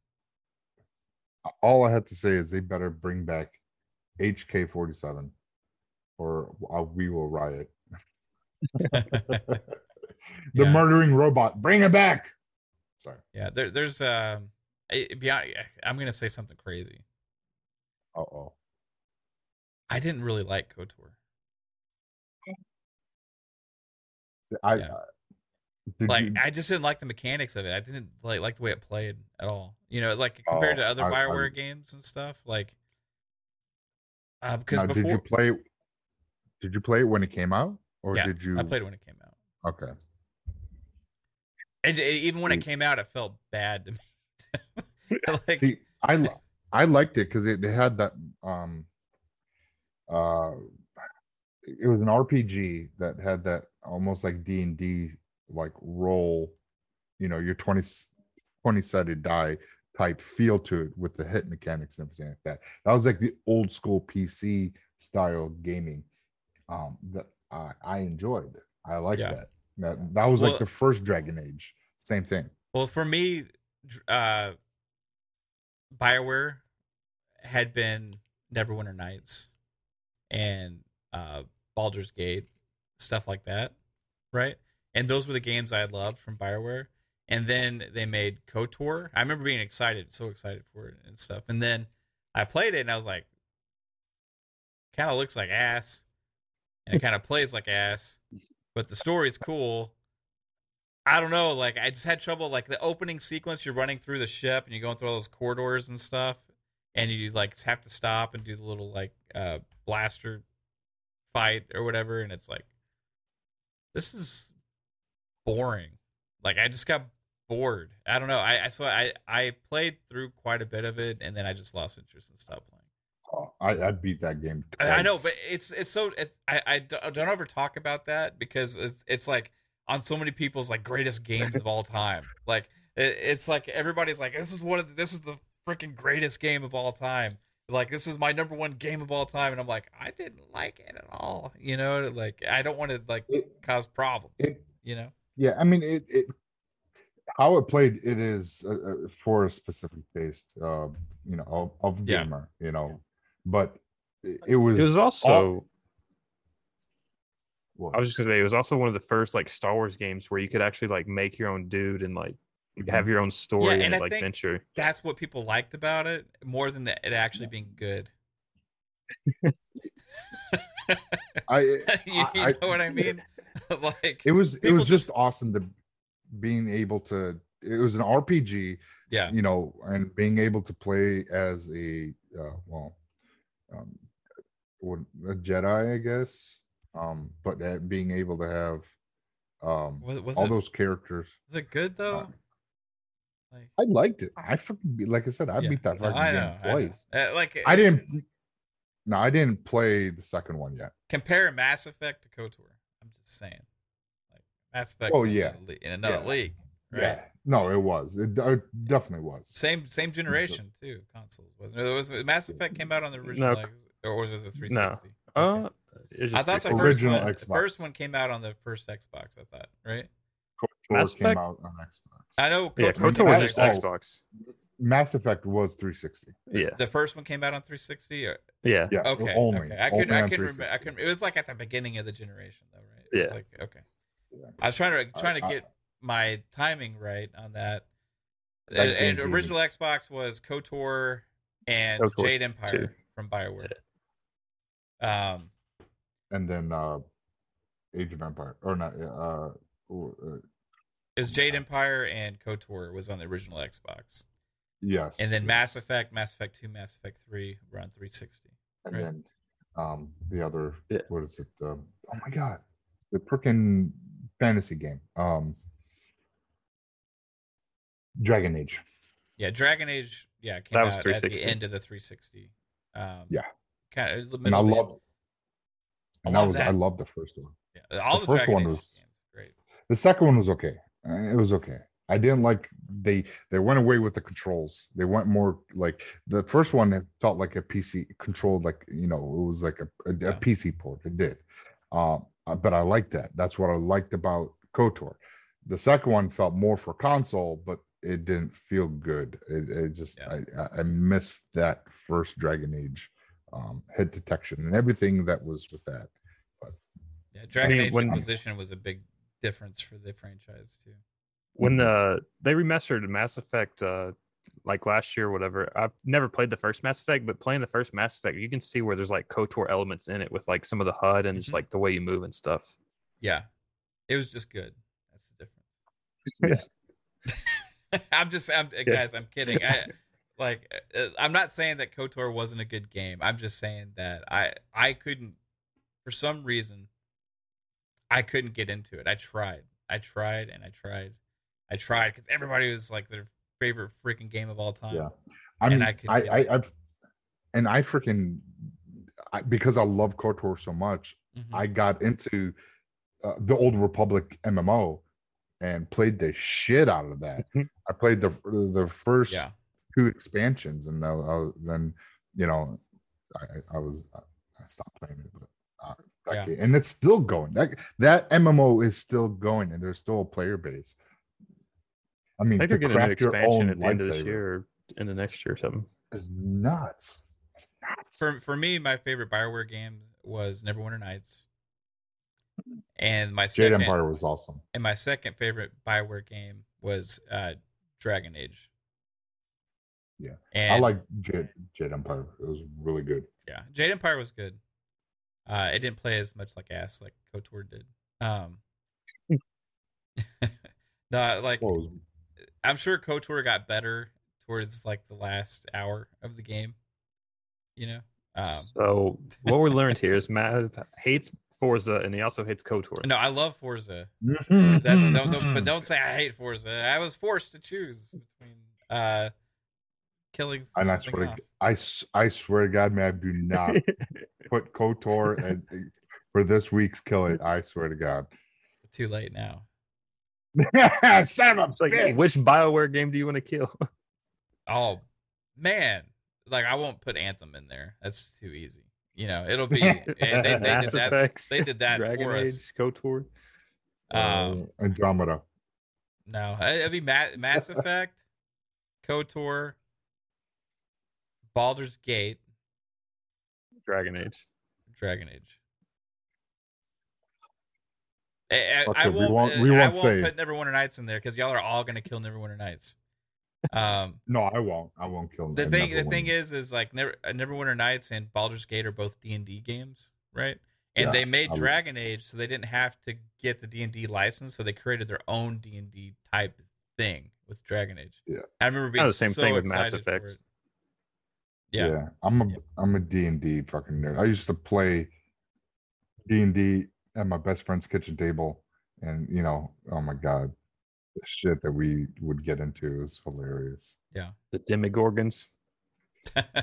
all i had to say is they better bring back hk47 or uh, we will riot the
Yeah.
murdering robot bring it back sorry
Yeah, there, there's um, beyond. I'm gonna say something crazy.
uh-oh
I didn't really like Kotor.
See, i
Yeah.
Did
Like,
you-
I just didn't like the mechanics of it. I didn't like like the way it played at all. You know, like compared to
Oh,
other
I- I-
Bioware games and stuff. Like, uh, because
now,
before,
did you play did you play it when it came out or
yeah,
did you
I played it when it came out.
okay
And it- even when it came out, it felt bad to me. like,
See, I I liked it because it, they had that um uh it was an RPG that had that almost like D and D like roll, you know, your 20 20 sided die type feel to it with the hit mechanics and everything like that. That was like the old school PC style gaming um, that I, I enjoyed. I like
Yeah.
that. That that was
Well-
like the first Dragon Age. Same thing.
Well, for me, uh, Bioware had been Neverwinter Nights and uh, Baldur's Gate, stuff like that, right? And those were the games I loved from Bioware. And then they made KOTOR. I remember being excited, so excited for it and stuff. And then I played it and I was like, kind of looks like ass, and it kind of plays like ass, but the story's cool. I don't know. Like I just had trouble. Like the opening sequence, you're running through the ship and you're going through all those corridors and stuff, and you like have to stop and do the little like uh blaster fight or whatever, and it's like this is boring. Like I just got bored. I don't know. I, I so I I played through quite a bit of it, and then I just lost interest and stopped playing.
Oh, I, I beat that game.
I, I know, but it's it's so it, I I don't, don't ever talk about that because it's it's like on so many people's like greatest games of all time. Like it, it's like everybody's like this is one of the, this is the freaking greatest game of all time. Like this is my number one game of all time, and I'm like I didn't like it at all. You know, like I don't want to like
It-
cause problems.
it,
You know,
yeah, I mean it. it how it played, it is uh, uh, for a specific taste, uh, you know, of, of
Yeah.
gamer, you know, but it, it was.
It was also
what?
I was just gonna say it was also one of the first like Star Wars games where you could actually like make your own dude and like
Mhm.
have your own story
and
and, like
think-
venture.
that's what people liked about it more than the, it actually being good.
I,
you, you
I-
know what I mean? like
it was it was just awesome to being able to. It was an RPG,
yeah,
you know, and being able to play as a uh, well, um, what a Jedi, I guess. Um, but uh, being able to have um
was, was
all
it
those characters.
was it good though?
uh,
like
I liked it. I freaking like I said, I
yeah.
beat that
No,
fucking
I
game
know, I know.
twice.
Uh, like
I didn't. No, I didn't play the second one yet.
compare Mass Effect to KOTOR. I'm just saying, like Mass Effect.
Oh, yeah.
in, a- in another
Yeah.
league, right?
Yeah, no, it was. It, it definitely was.
Same same generation too. Consoles wasn't it? Was Mass Effect came out on the original,
No.
X- or was it 360?
Uh,
Okay.
it's
I thought the
recent.
first
Original
one, the
Xbox.
first one came out on the first Xbox. I thought, right?
Four
Mass
came
Effect?
out on Xbox.
I know.
yeah,
KOTOR
KOTOR was
out
just
on
Oh.
Xbox.
Mass Effect was 360.
Yeah,
The first one came out on 360. Or,
yeah.
Yeah,
okay,
only.
okay. I
only
couldn't. I
on
couldn't remember. I
360.
couldn't. It was like at the beginning of the generation, though, right? It was
Yeah.
Like okay.
Yeah.
I was trying to trying to
I-
get my timing right on that.
That
and and
game beat
original Xbox was KOTOR and
KOTOR
Jade Empire
two.
from Bioware. Um,
And then uh Age of Empire, or not? Uh, or, uh
is Jade Empire and KOTOR was on the original Xbox,
yes.
and then Mass Effect, Mass Effect Two, Mass Effect Three were on 360.
and
right.
then um the other.
Yeah.
What is it? Um, oh my god, the freaking fantasy game. Um, Dragon Age.
Yeah, Dragon Age. Yeah, came
That was
out at the
360.
end of the 360. Um,
Yeah.
kind of.
And I love. And
I
I was
that.
I love the first one.
Yeah, all
the
the,
first
Dragon
one
Age
was-
games. Great.
The second one was okay. Uh, It was okay. I didn't like they they went away with the controls. They went more like the first one. It felt like a PC controlled, like you know, it was like a, a, a PC port. It did, um, uh, but I liked that. That's what I liked about Kotor. The second one felt more for console, but it didn't feel good. It, it just
Yeah.
I, I I missed that first Dragon Age um, hit detection and everything that was with that.
But Yeah, Dragon
mean,
Age
when-
Inquisition was a big difference for the franchise too.
When the they remastered Mass Effect uh like last year or whatever, I've never played the first Mass Effect, but playing the first Mass Effect, you can see where there's like KOTOR elements in it with like some of the HUD and
Mhm.
just like the way you move and stuff.
Yeah, it was just good. That's the difference. Yeah. I'm just, I'm, guys, I'm kidding. I like, uh, I'm not saying that Kotor wasn't a good game. I'm just saying that I, I couldn't, for some reason, I couldn't get into it. I tried, I tried, and I tried, I tried because everybody was like their favorite freaking game of all time.
Yeah. I
And
mean,
I
I,
could
I,
get
I, have and I freaking, I, because I love KOTOR so much,
Mhm.
I got into uh, the Old Republic MMO and played the shit out of that.
Mhm.
I played the the first
yeah,
two expansions, and I, I was- then you know, I, I- I was I stopped playing it, but uh,
Yeah.
and it's still going. That that MMO is still going, and there's still a player base. I mean,
I think
to
they're getting an
craft your
expansion
own
at the end of this year or in the next year or something.
is nuts. It's nuts.
for for me, my favorite Bioware game was Neverwinter Nights, and my
Jade
second
Empire was awesome.
and my second favorite Bioware game was uh, Dragon Age.
Yeah,
and
I like Jade, Jade Empire. It was really good.
yeah, Jade Empire was good. Uh, it didn't play as much like ass like Kotor did. Um, no, like
Well, it was-
I'm sure Kotor got better towards like the last hour of the game. You know, um,
so what we learned here is Matt hates Forza and he also hates KOTOR.
no, I love Forza.
Mm-hmm.
That's don't, don't, but don't say I hate Forza. I was forced to choose between uh killing
And I
something
swear, to,
off.
g- I, s- I swear to God, man, do not put Kotor and for this week's kill it. I swear to God.
Too late now.
Son of a
It's like,
bitch.
which Bioware game do you want to kill?
Oh man, like I won't put Anthem in there. That's too easy. You know, it'll be. and they, they
Mass
did that. They did that
Dragon
for
Age,
us.
KOTOR.
Um,
Uh, Andromeda.
no, it'd be Ma- Mass Effect, Kotor, Baldur's Gate,
Dragon Age.
Dragon Age. I, I- I
we
won't.
won't- we
I
won't
won't
say.
put Neverwinter Nights in there because y'all are all gonna kill Neverwinter Nights. Um,
No, I won't. I won't kill
the thing, the thing is, is like Never, uh, Neverwinter Nights and Baldur's Gate are both D and D games, right? And
Yeah,
they made
I would-
Dragon Age, so they didn't have to get the D and D license, so they created their own D and D type thing with Dragon Age.
Yeah.
I remember being
Kinda the same
so
thing with Mass
excited for
Effect.
it. Yeah.
I'm a am a D and D fucking nerd. I used to play D and D at my best friend's kitchen table, and you know, oh my god, the shit that we would get into is hilarious.
Yeah, the Demogorgons.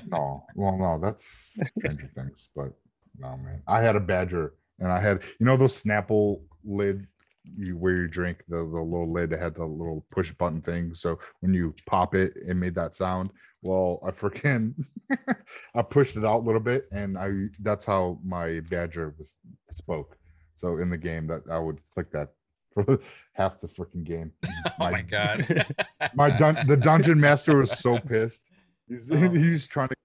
No, well, no, that's Stranger Things, but no, man. I had a badger, and I had you know those Snapple lid you where you drink the the little lid that had the little push button thing. So when you pop it, it made that sound. Well, I freaking I pushed it out a little bit, and I that's how my badger was spoke. So in the game, that I would click that for half the freaking game.
oh my god.
My dun- the dungeon master was so pissed. He's
Oh.
he's trying to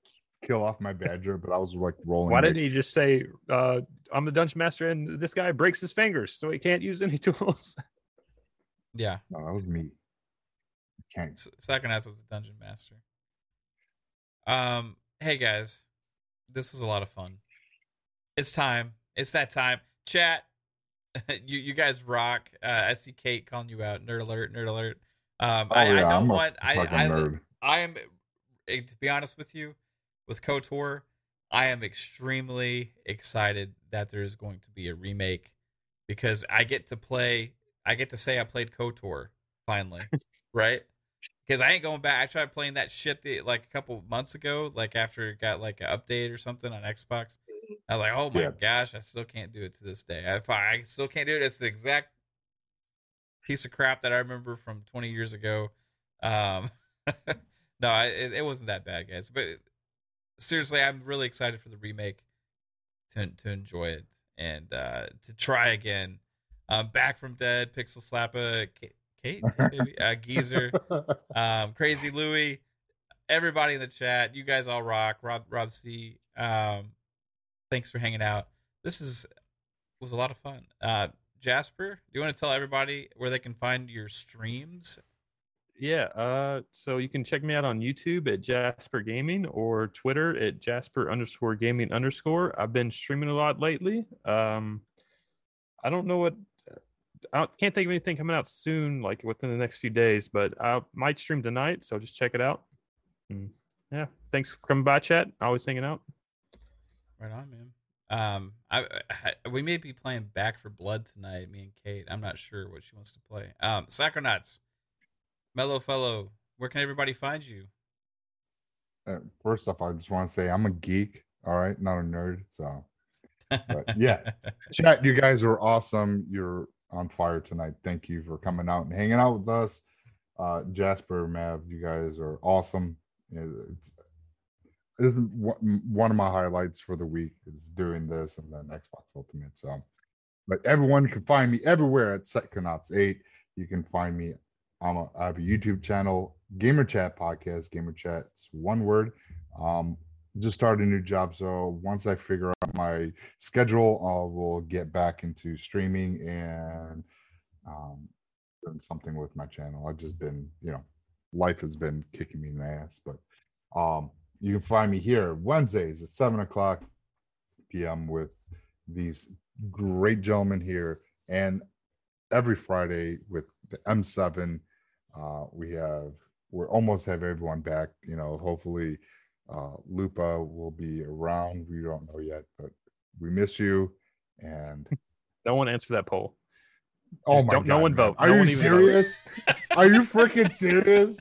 kill off my badger, but I was like rolling.
Why didn't he just say, uh, I'm the dungeon master and this guy breaks his fingers, so he can't use any tools?
yeah.
No, that was me. Can't.
Second ass was the dungeon master. Um, hey guys, this was a lot of fun. It's time. It's that time. Chat. you you guys rock. Uh, I see Kate calling you out. Nerd alert. Nerd alert. Um,
Oh
I, I don't
I'm
want. I I. I am. eh, To be honest with you, with Kotor, I am extremely excited that there is going to be a remake because I get to play. I get to say I played Kotor finally, right? Because I ain't going back. I tried playing that shit the, like a couple months ago, like after it got like an update or something on Xbox. I was like, oh my
Yeah.
gosh, I still can't do it to this day. I, I still can't do it. It's the exact piece of crap that I remember from 20 years ago. Um, no, I, it, it wasn't that bad, guys. But seriously, I'm really excited for the remake to to enjoy it and uh, to try again. Um, Back from Dead, Pixel Slappa, Kate, Kate maybe, uh, Geezer, um, Crazy Louie, everybody in the chat. You guys all rock. Rob Rob C. Um, thanks for hanging out. This is was a lot of fun. Uh, Jasper, do you want to tell everybody where they can find your streams?
Yeah, uh, so you can check me out on YouTube at Jasper Gaming or Twitter at Jasper underscore gaming underscore. I've been streaming a lot lately. Um, I don't know what I can't think of anything coming out soon, like within the next few days, but I might stream tonight, so just check it out. And yeah, thanks for coming by, chat. Always hanging out.
Right on, man. Um, I, I we may be playing Back 4 Blood tonight. Me and Kate. I'm not sure what she wants to play. Um, Psychonauts, Mellow Fellow. Where can everybody find you?
Uh, First off, I just want to say I'm a geek. All right, not a nerd. So But, yeah. chat, you guys are awesome. You're on fire tonight. Thank you for coming out and hanging out with us. Uh, Jasper, Mav, you guys are awesome. It's, it isn't one of my highlights for the week is doing this and then Xbox Ultimate. So, but everyone can find me everywhere at Psychonauts Eight. You can find me. I'm a, I have a YouTube channel, Gamer Chat Podcast. Gamer Chat, it's one word. Um, just started a new job, so once I figure out my schedule, I will get back into streaming and um, doing something with my channel. I've just been, you know, life has been kicking me in the ass, but um, you can find me here Wednesdays at seven o'clock p.m. with these great gentlemen here, and every Friday with the M7. Uh, we have we almost have everyone back. You know, hopefully uh, Lupa will be around. We don't know yet, but we miss you. And
no one answer that poll.
Oh
Just
my
don't-
god!
no one vote.
Are
No
you
vote.
serious? Are you freaking serious?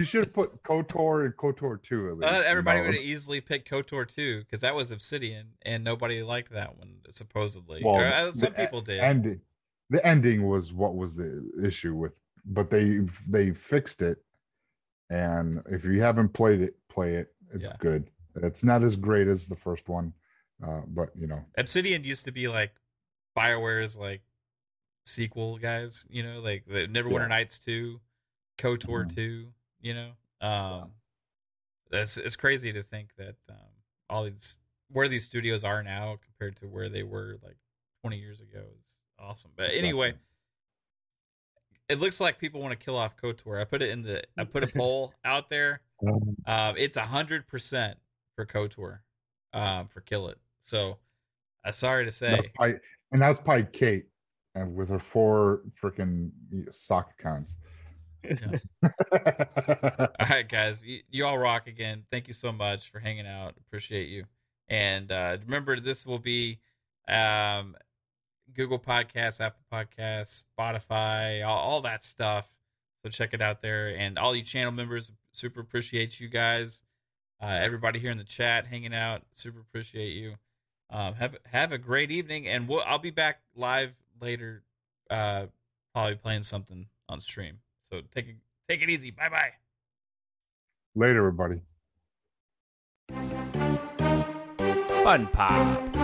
You should have put KOTOR and KOTOR 2 at least.
Uh, everybody would have easily picked KOTOR 2 because that was Obsidian and nobody liked that one, supposedly.
Well,
Or, uh, some people did.
ending the ending was what was the issue with but they they fixed it and if you haven't played it play it it's
Yeah.
good it's not as great as the first one uh but you know
Obsidian used to be like Bioware's like sequel guys, you know, like the Neverwinter
Yeah.
Nights 2, KOTOR
Mhm.
2, you know. Um that's it's crazy to think that um all these where these studios are now compared to where they were like 20 years ago is awesome. But anyway, it looks like people want to kill off KOTOR. I put it in the I put a poll out there. Um, it's a hundred percent for KOTOR, um, for Kill It. So, uh, sorry to say,
that's probably and that's probably kate and with her four freaking sock accounts
all right, guys, you, you all rock again. Thank you so much for hanging out. Appreciate you. And uh, remember, this will be um, Google Podcasts, Apple Podcasts, Spotify, all, all that stuff. So check it out there. And all you channel members, super appreciate you guys. Uh, everybody here in the chat hanging out, super appreciate you. Um, have have a great evening, and we'll, I'll be back live later, uh, probably playing something on stream. So take it take it easy. Bye bye.
later everybody
Fun pop.